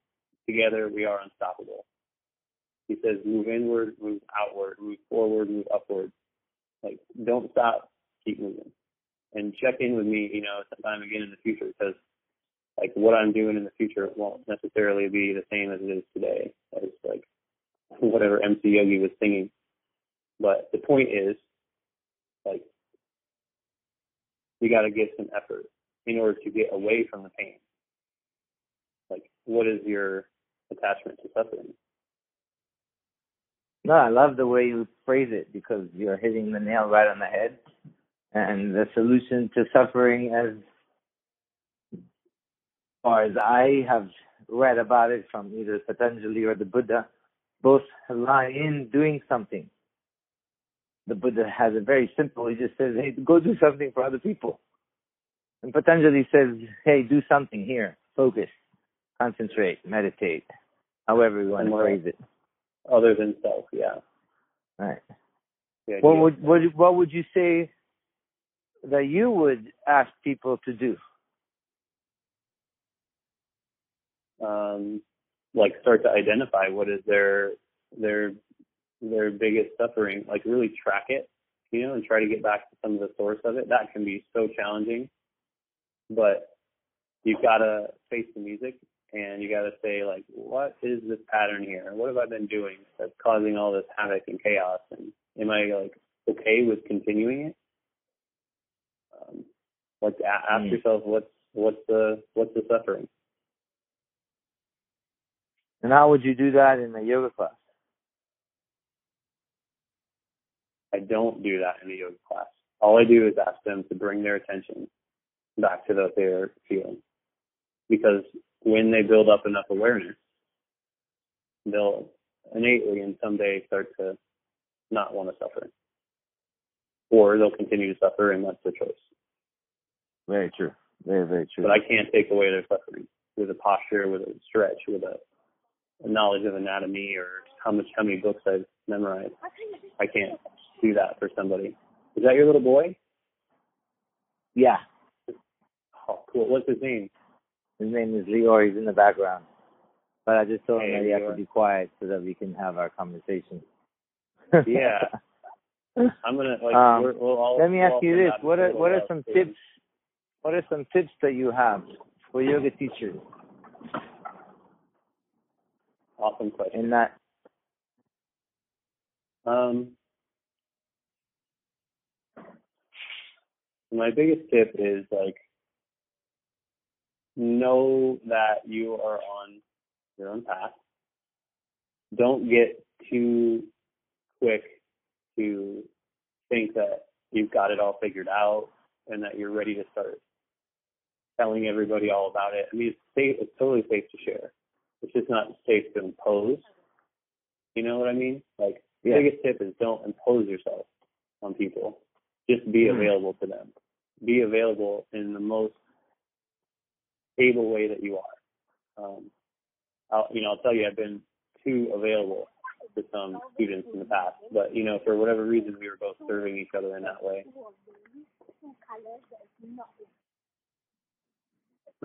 Together we are unstoppable. He says, move inward, move outward, move forward, move upward. Like, don't stop, keep moving. And check in with me, you know, sometime again in the future because, like, what I'm doing in the future won't necessarily be the same as it is today, as, like, whatever MC Yogi was singing. But the point is, like, you got to give some effort in order to get away from the pain. Like, what is your attachment to suffering. No, I love the way you phrase it because you're hitting the nail right on the head. And the solution to suffering, as far as I have read about it from either Patanjali or the Buddha, both lie in doing something. The Buddha has it very simple. He just says, hey, go do something for other people. And Patanjali says, hey, do something here. Focus concentrate, meditate, however you want to phrase it. Other than self, yeah. Right. What would what what would you say that you would ask people to do? Um, like start to identify what is their their their biggest suffering. Like really track it, you know, and try to get back to some of the source of it. That can be so challenging, but you've got to face the music and you got to say like, what is this pattern here? What have I been doing that's causing all this havoc and chaos? And am I like okay with continuing it? Um, like ask mm. yourself what's what's the what's the suffering? And how would you do that in a yoga class? I don't do that in a yoga class. All I do is ask them to bring their attention back to what they're feeling. Because when they build up enough awareness, they'll innately and someday start to not want to suffer. Or they'll continue to suffer and that's their choice. Very true. Very, very true. But I can't take away their suffering with a posture, with a stretch, with a, a knowledge of anatomy or how much how many books I've memorized. I can't do that for somebody. Is that your little boy? Yeah. Oh, cool. What's his name? His name is Lior. He's in the background. But I just told him that he has to be quiet so that we can have our conversation. yeah. I'm gonna like. Um, we're, we'll all, Let me ask you this: what are what are some tips? What are some tips that you have for yoga teachers Awesome question. in that? Um, my biggest tip is like know that you are on your own path. Don't get too quick to think that you've got it all figured out and that you're ready to start. telling everybody all about it. I mean, it's safe. It's totally safe to share. It's just not safe to impose. You know what I mean? Like, the Yeah. biggest tip is don't impose yourself on people. Just be Mhm. available to them. Be available in the most able way that you are. Um, I'll, you know, I'll tell you, I've been too available to some students in the past, but you know, for whatever reason, we were both serving each other in that way.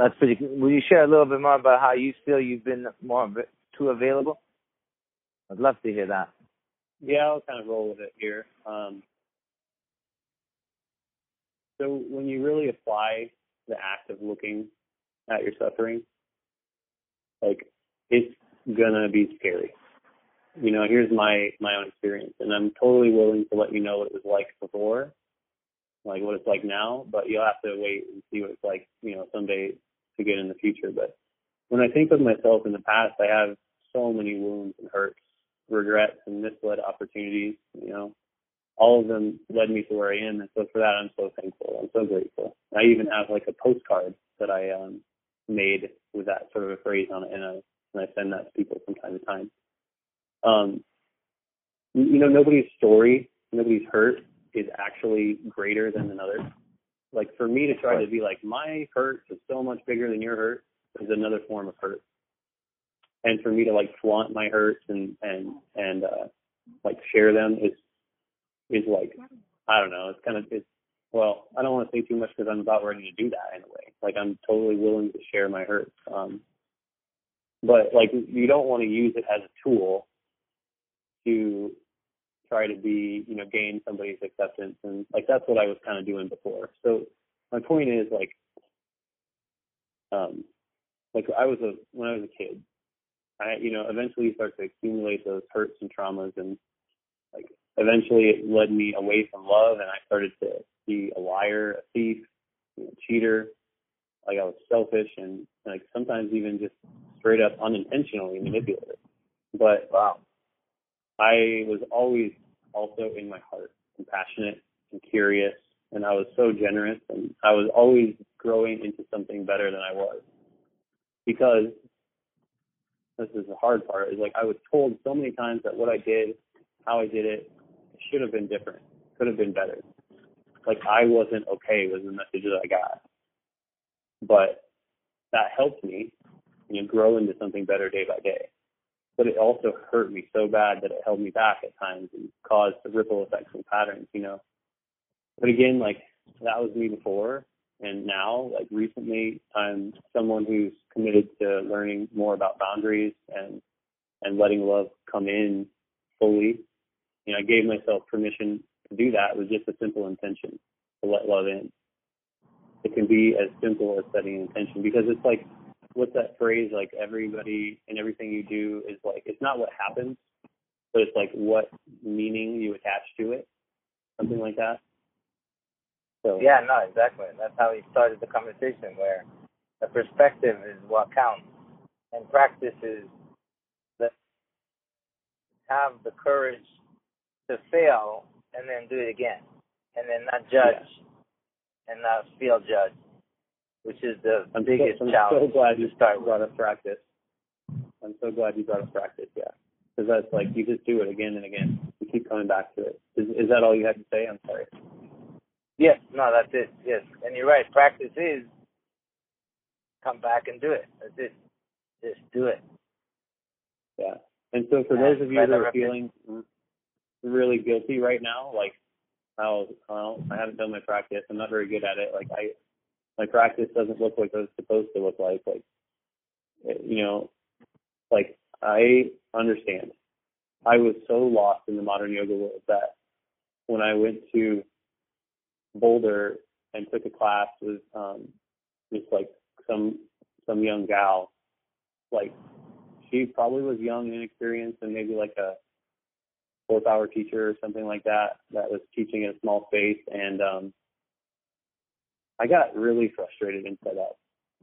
That's pretty. Will you share a little bit more about how you feel you've been more too available? I'd love to hear that. Yeah, I'll kind of roll with it here. Um, so when you really apply the act of looking at your suffering, like it's gonna be scary. You know, here's my my own experience, and I'm totally willing to let you know what it was like before, like what it's like now. But you'll have to wait and see what it's like, you know, someday get in the future. But when I think of myself in the past, I have so many wounds and hurts, regrets, and misled opportunities. You know, all of them led me to where I am, and so for that, I'm so thankful. I'm so grateful. I even have like a postcard that I um made with that sort of a phrase on it, and I and I send that to people from time to time. Um, you know, nobody's story, nobody's hurt is actually greater than another. Like for me to try to be like my hurt is so much bigger than your hurt is another form of hurt. And for me to like flaunt my hurts and and and uh like share them is is like I don't know. It's kind of it's well, I don't want to say too much because I'm about ready to do that in a way. Like I'm totally willing to share my hurts. Um, but like you don't want to use it as a tool to try to be, you know, gain somebody's acceptance and like that's what I was kind of doing before. So my point is like um like I was a when I was a kid, I you know, eventually you start to accumulate those hurts and traumas and like eventually it led me away from love and I started to be a liar, a thief, you know, cheater. Like I was selfish and like sometimes even just straight up unintentionally manipulative. But Wow. I was always also in my heart compassionate and curious and I was so generous and I was always growing into something better than I was. Because this is the hard part, is like I was told so many times that what I did, how I did it, should have been different, could have been better. Like I wasn't okay was the message that I got. But that helped me, you know, grow into something better day by day but it also hurt me so bad that it held me back at times and caused ripple effects and patterns, you know. But again, like that was me before and now, like recently I'm someone who's committed to learning more about boundaries and and letting love come in fully. You know, I gave myself permission to do that with just a simple intention to let love in. It can be as simple as setting an intention because it's like what's that phrase like everybody and everything you do is like it's not what happens but it's like what meaning you attach to it something like that. So Yeah, no, exactly. That's how we started the conversation, where the perspective is what counts, and practice is that have the courage to fail and then do it again, and then not judge and not feel judged, which is the I'm biggest so, I'm challenge so glad you start brought up practice I'm so glad you brought up practice yeah because that's like you just do it again and again you keep coming back to it is, is that all you had to say I'm sorry Yes, no, that's it. Yes, and you're right. Practice is come back and do it. That's it. Just do it. Yeah. And so for Yeah, those of you that are feeling really guilty right now, like, oh, well, I haven't done my practice. I'm not very good at it. Like, I, my practice doesn't look like it's supposed to look like. Like, you know, like I understand. I was so lost in the modern yoga world that when I went to Boulder and took a class with um just like some some young gal, like she probably was young and inexperienced and maybe like a fourth hour teacher or something like that that was teaching in a small space and um I got really frustrated and fed up.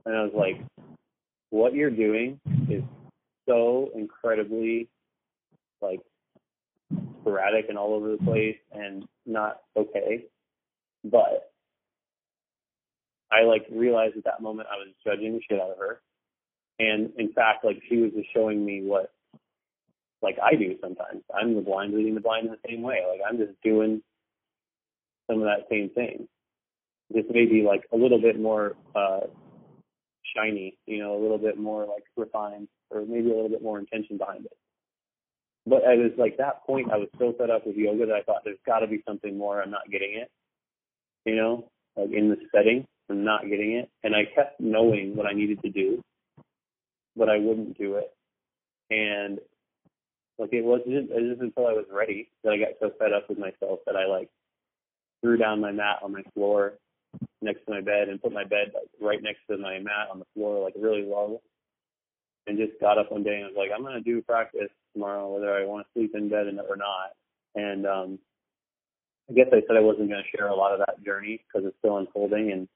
And I was like, what you're doing is so incredibly like sporadic and all over the place and not okay. But I like realized at that moment I was judging the shit out of her. And in fact, like she was just showing me what like I do sometimes. I'm the blind leading the blind in the same way. Like I'm just doing some of that same thing. Just maybe like a little bit more uh shiny, you know, a little bit more like refined or maybe a little bit more intention behind it. But it was like that point I was so fed up with yoga that I thought there's gotta be something more, I'm not getting it. You know, like in this setting, I'm not getting it. And I kept knowing what I needed to do, but I wouldn't do it. And like it wasn't it was until I was ready that I got so fed up with myself that I like threw down my mat on my floor next to my bed and put my bed like right next to my mat on the floor like really low and just got up one day and was like, I'm gonna do practice tomorrow whether I want to sleep in bed or not. And um I guess I said I wasn't gonna share a lot of that journey because it's still unfolding and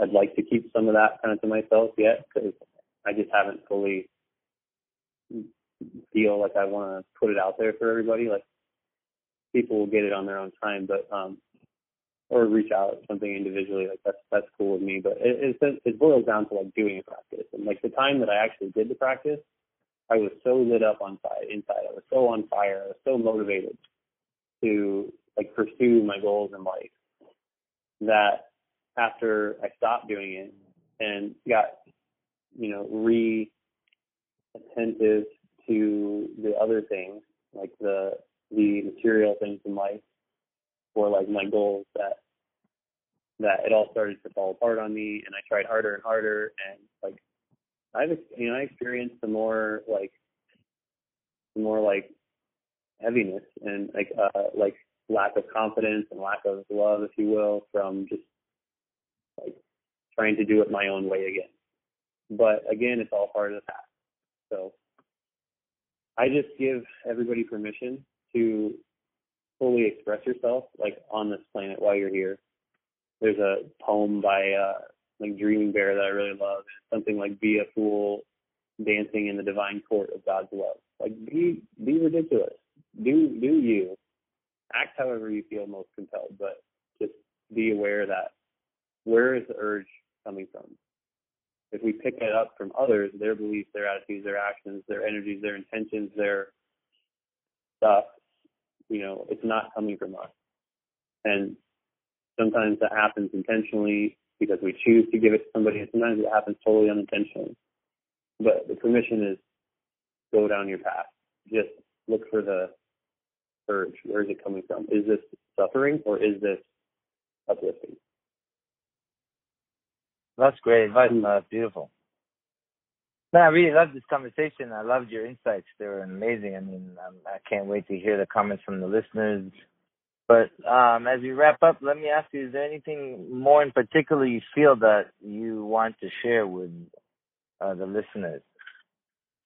I'd like to keep some of that kind of to myself yet because I just haven't fully feel like I want to put it out there for everybody. Like people will get it on their own time, but um, or reach out something individually. Like that's that's cool with me. But it it, it boils down to like doing a practice and like the time that I actually did the practice, I was so lit up on side inside. I was so on fire. I was so motivated to like pursue my goals in life that after I stopped doing it and got you know re attentive to the other things, like the the material things in life, or like my goals that that it all started to fall apart on me, and I tried harder and harder, and like I've you know I experienced the more like more like heaviness and like uh like lack of confidence and lack of love, if you will, from just like trying to do it my own way again. But again, it's all part of the past. So I just give everybody permission to fully express yourself, like on this planet while you're here. There's a poem by uh, like Dreaming Bear that I really love. Something like "Be a fool, dancing in the divine court of God's love." Like be be ridiculous. Do do you act however you feel most compelled, but just be aware that where is the urge coming from? if we pick it up from others, their beliefs, their attitudes, their actions, their energies, their intentions, their stuff, you know, it's not coming from us. And sometimes that happens intentionally because we choose to give it to somebody, and sometimes it happens totally unintentionally. But the permission is go down your path. Just look for the urge. Where is it coming from? Is this suffering or is this uplifting? That's great advice. That's beautiful. No, I really loved this conversation. I loved your insights. They were amazing. I mean, um, I can't wait to hear the comments from the listeners. But um, as we wrap up, let me ask you: Is there anything more in particular you feel that you want to share with uh, the listeners?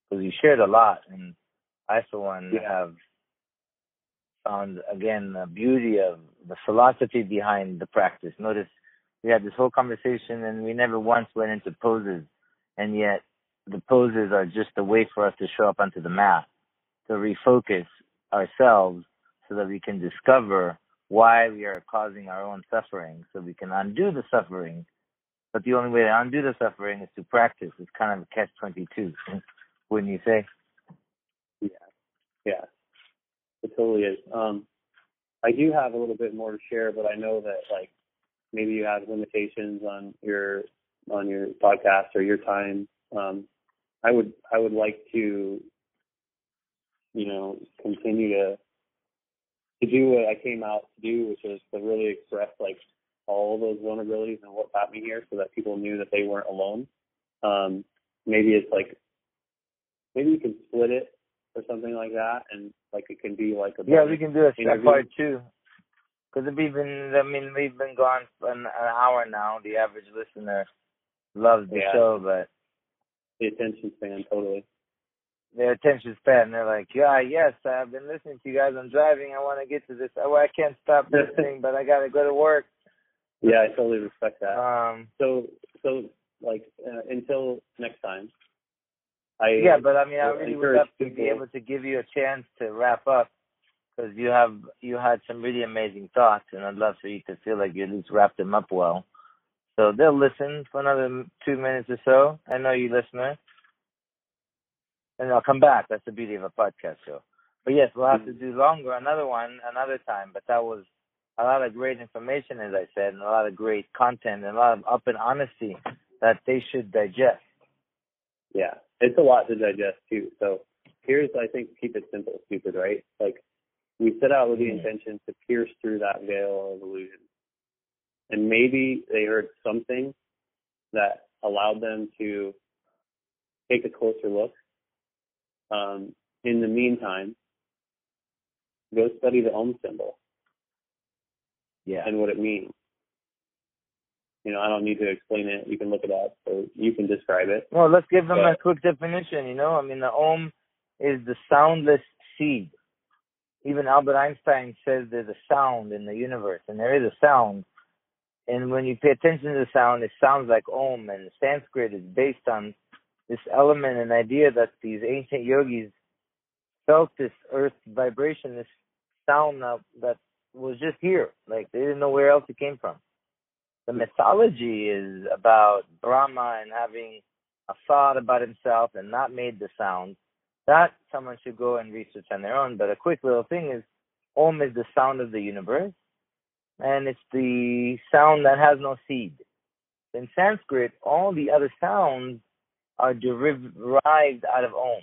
Because you shared a lot, and I, for one, yeah. have found again the beauty of the philosophy behind the practice. Notice we had this whole conversation and we never once went into poses and yet the poses are just a way for us to show up onto the mat to refocus ourselves so that we can discover why we are causing our own suffering so we can undo the suffering. But the only way to undo the suffering is to practice. It's kind of a catch 22 wouldn't you say? Yeah. Yeah. It totally is. Um i do have a little bit more to share but i know that like maybe you have limitations on your on your podcast or your time. Um, I would I would like to, you know, continue to to do what I came out to do, which is to really express like all those vulnerabilities and what got me here, so that people knew that they weren't alone. Um, maybe it's like maybe you can split it or something like that, and like it can be like a yeah, we can do a step part two. Because we've been, I mean, we've been gone for an, an hour now. The average listener loves the yeah. show, but the attention span totally. Their attention span. They're like, yeah, yes, I've been listening to you guys. I'm driving. I want to get to this. Oh, I can't stop listening, but I gotta go to work. Yeah, I totally respect that. Um. So, so like uh, until next time. I yeah, but I mean, I really would love to be able to give you a chance to wrap up because you have you had some really amazing thoughts, and I'd love for you to feel like you at least wrapped them up well. So they'll listen for another two minutes or so. I know you listener. And I'll come back. That's the beauty of a podcast show. But yes, we'll have to do longer, another one, another time. But that was a lot of great information, as I said, and a lot of great content and a lot of up and honesty that they should digest. Yeah, it's a lot to digest too. So here's, I think, keep it simple, stupid, right? Like we set out with the Mhm. intention to pierce through that veil of illusion. And maybe they heard something that allowed them to take a closer look. Um, in the meantime, go study the Om symbol Yeah. and what it means. You know, I don't need to explain it. You can look it up, or you can describe it. Well, let's give them Yeah. a quick definition. You know, I mean, the Om is the soundless seed. Even Albert Einstein says there's a sound in the universe, and there is a sound. And when you pay attention to the sound, it sounds like Om. And Sanskrit is based on this element and idea that these ancient yogis felt this earth vibration, this sound that, that was just here. Like they didn't know where else it came from. The mythology is about Brahma and having a thought about himself and not made the sound. That someone should go and research on their own. But a quick little thing is Om is the sound of the universe and it's the sound that has no seed. In Sanskrit, all the other sounds are derived out of Om.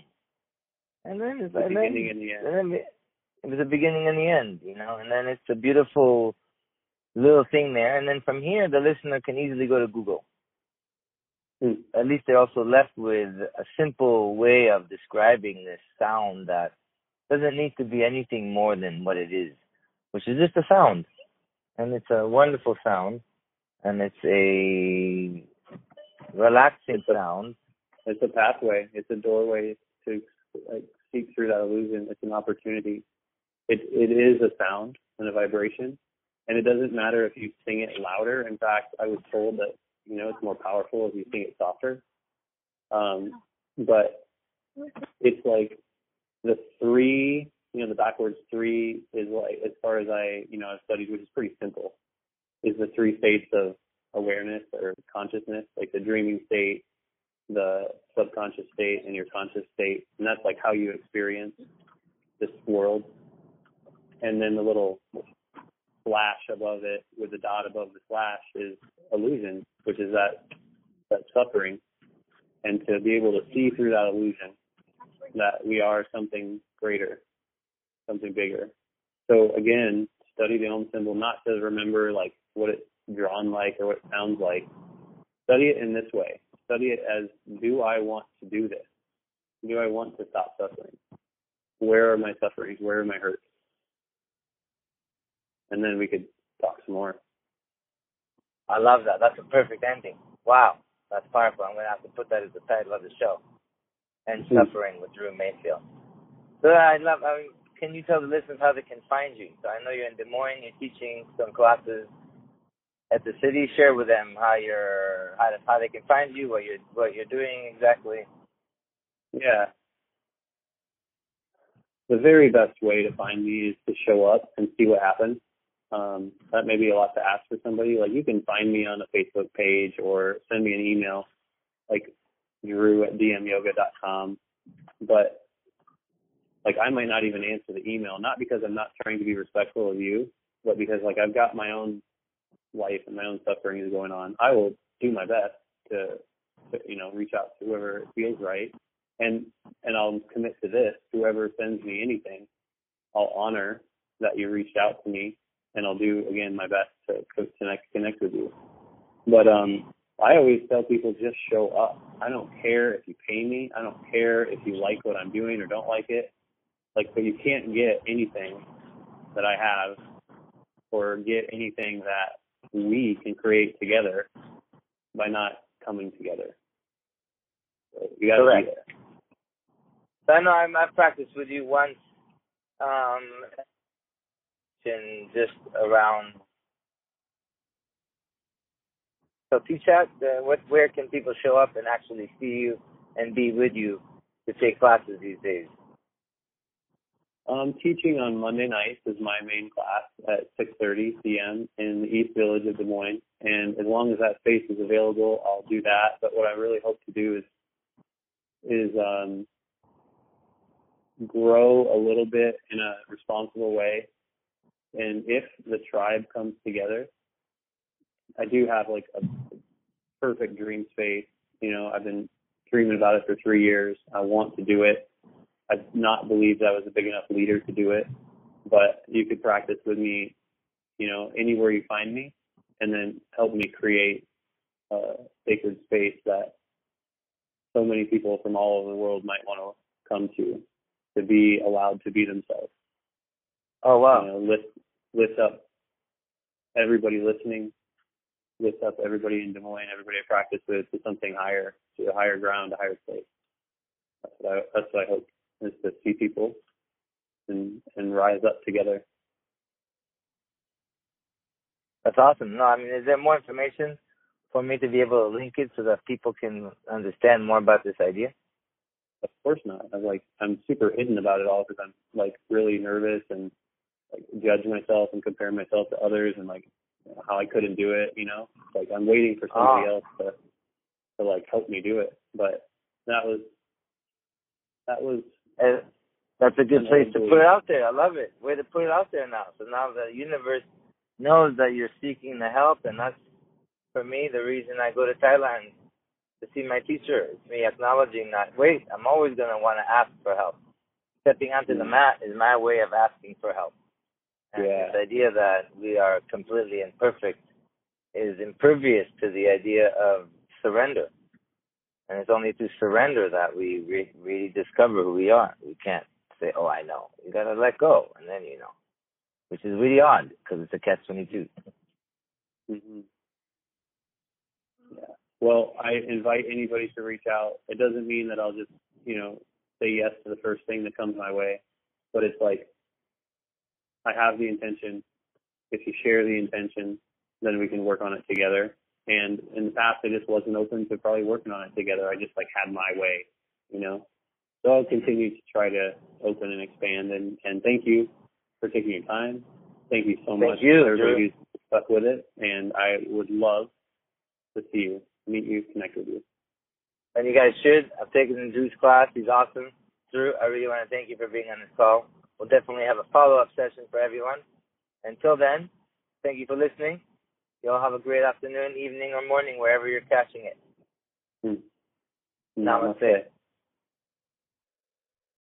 And then it's The and then, beginning and the end. and then it was the beginning and the end, you know, and then it's a beautiful little thing there. And then from here, the listener can easily go to Google. Hmm. At least they're also left with a simple way of describing this sound that doesn't need to be anything more than what it is, which is just a sound. And it's a wonderful sound, and it's a relaxing sound. It's a pathway. It's a doorway to like seek through that illusion. It's an opportunity. It it is a sound and a vibration, and it doesn't matter if you sing it louder. In fact, I was told that you know it's more powerful if you sing it softer. Um, but it's like the three, you know, the backwards three is like as far as I you know I've studied, which is pretty simple, is the three states of awareness or consciousness, like the dreaming state, the subconscious state and your conscious state, and that's like how you experience this world. And then the little flash above it with the dot above the flash is illusion, which is that that suffering. And to be able to see through that illusion that we are something greater, something bigger. So again, study the Om symbol not to remember like what it's drawn like or what it sounds like. Study it in this way study it as do I want to do this? Do I want to stop suffering? Where are my sufferings? Where are my hurts? And then we could talk some more. I love that. That's a perfect ending. Wow, that's powerful. I'm gonna have to put that as the title of the show. And Hmm. suffering with Drew Mayfield. So I love. I mean, can you tell the listeners how they can find you? So I know you're in Des Moines. You're teaching some classes at the city. Share with them how you're how to, how they can find you, what you're what you're doing exactly. Yeah. The very best way to find me is to show up and see what happens. Um, that may be a lot to ask for somebody. Like you can find me on a Facebook page or send me an email, like Drew at dmyoga.com. But like I might not even answer the email, not because I'm not trying to be respectful of you, but because like I've got my own life and my own suffering is going on. I will do my best to, to you know reach out to whoever feels right, and and I'll commit to this. Whoever sends me anything, I'll honor that you reached out to me, and I'll do again my best to, connect connect with you. But um, I always tell people just show up. I don't care if you pay me. I don't care if you like what I'm doing or don't like it. Like, but you can't get anything that I have or get anything that we can create together by not coming together. So you got to be Correct. there. I know I'm, I've practiced with you once, um, in just around. So T-Chat, uh, what, where can people show up and actually see you and be with you to take classes these days? Um, teaching on Monday nights is my main class at 6:30 p.m. in the East Village of Des Moines, and as long as that space is available, I'll do that. But what I really hope to do is is um, grow a little bit in a responsible way. And if the tribe comes together, I do have like a perfect dream space. You know, I've been dreaming about it for three years. I want to do it. I've not believed I was a big enough leader to do it, but you could practice with me, you know, anywhere you find me, and then help me create a sacred space that so many people from all over the world might want to come to, to be allowed to be themselves. Oh wow! You know, lift lift up everybody listening, lift up everybody in Des Moines, everybody I practice with to something higher, to a higher ground, a higher place. That's what I, that's what I hope is to see people and and rise up together. That's awesome. No, I mean, is there more information for me to be able to link it so that people can understand more about this idea? Of course not. I'm like I'm super hidden about it all because I'm like really nervous and like judge myself and compare myself to others and like you know, how I couldn't do it. You know, like I'm waiting for somebody Oh. else to to like help me do it. But that was that was Uh, that's a good place to put it out there. I love it. Way to put it out there now. So now the universe knows that you're seeking the help, and that's for me the reason I go to Thailand to see my teacher. It's me acknowledging that. Wait, I'm always gonna want to ask for help. Stepping onto the Mm. mat is my way of asking for help. And Yeah. this idea that we are completely imperfect is impervious to the idea of surrender. And it's only through surrender that we re- really discover who we are. We can't say, "Oh, I know." You gotta let go, and then you know, which is really odd because it's a catch twenty two. hmm Yeah. Well, I invite anybody to reach out. It doesn't mean that I'll just, you know, say yes to the first thing that comes my way, but it's like I have the intention. If you share the intention, then we can work on it together. And in the past, I just wasn't open to probably working on it together. I just like had my way, you know. So I'll continue to try to open and expand. And and thank you for taking your time. Thank you so Thank much you, to everybody who's stuck with it. And I would love to see you, meet you, connect with you. And you guys should. I've taken the Drew's class. He's awesome. Drew, I really want to thank you for being on this call. We'll definitely have a follow up session for everyone. Until then, thank you for listening. You all have a great afternoon, evening, or morning, wherever you're catching it. Hmm. Namaste.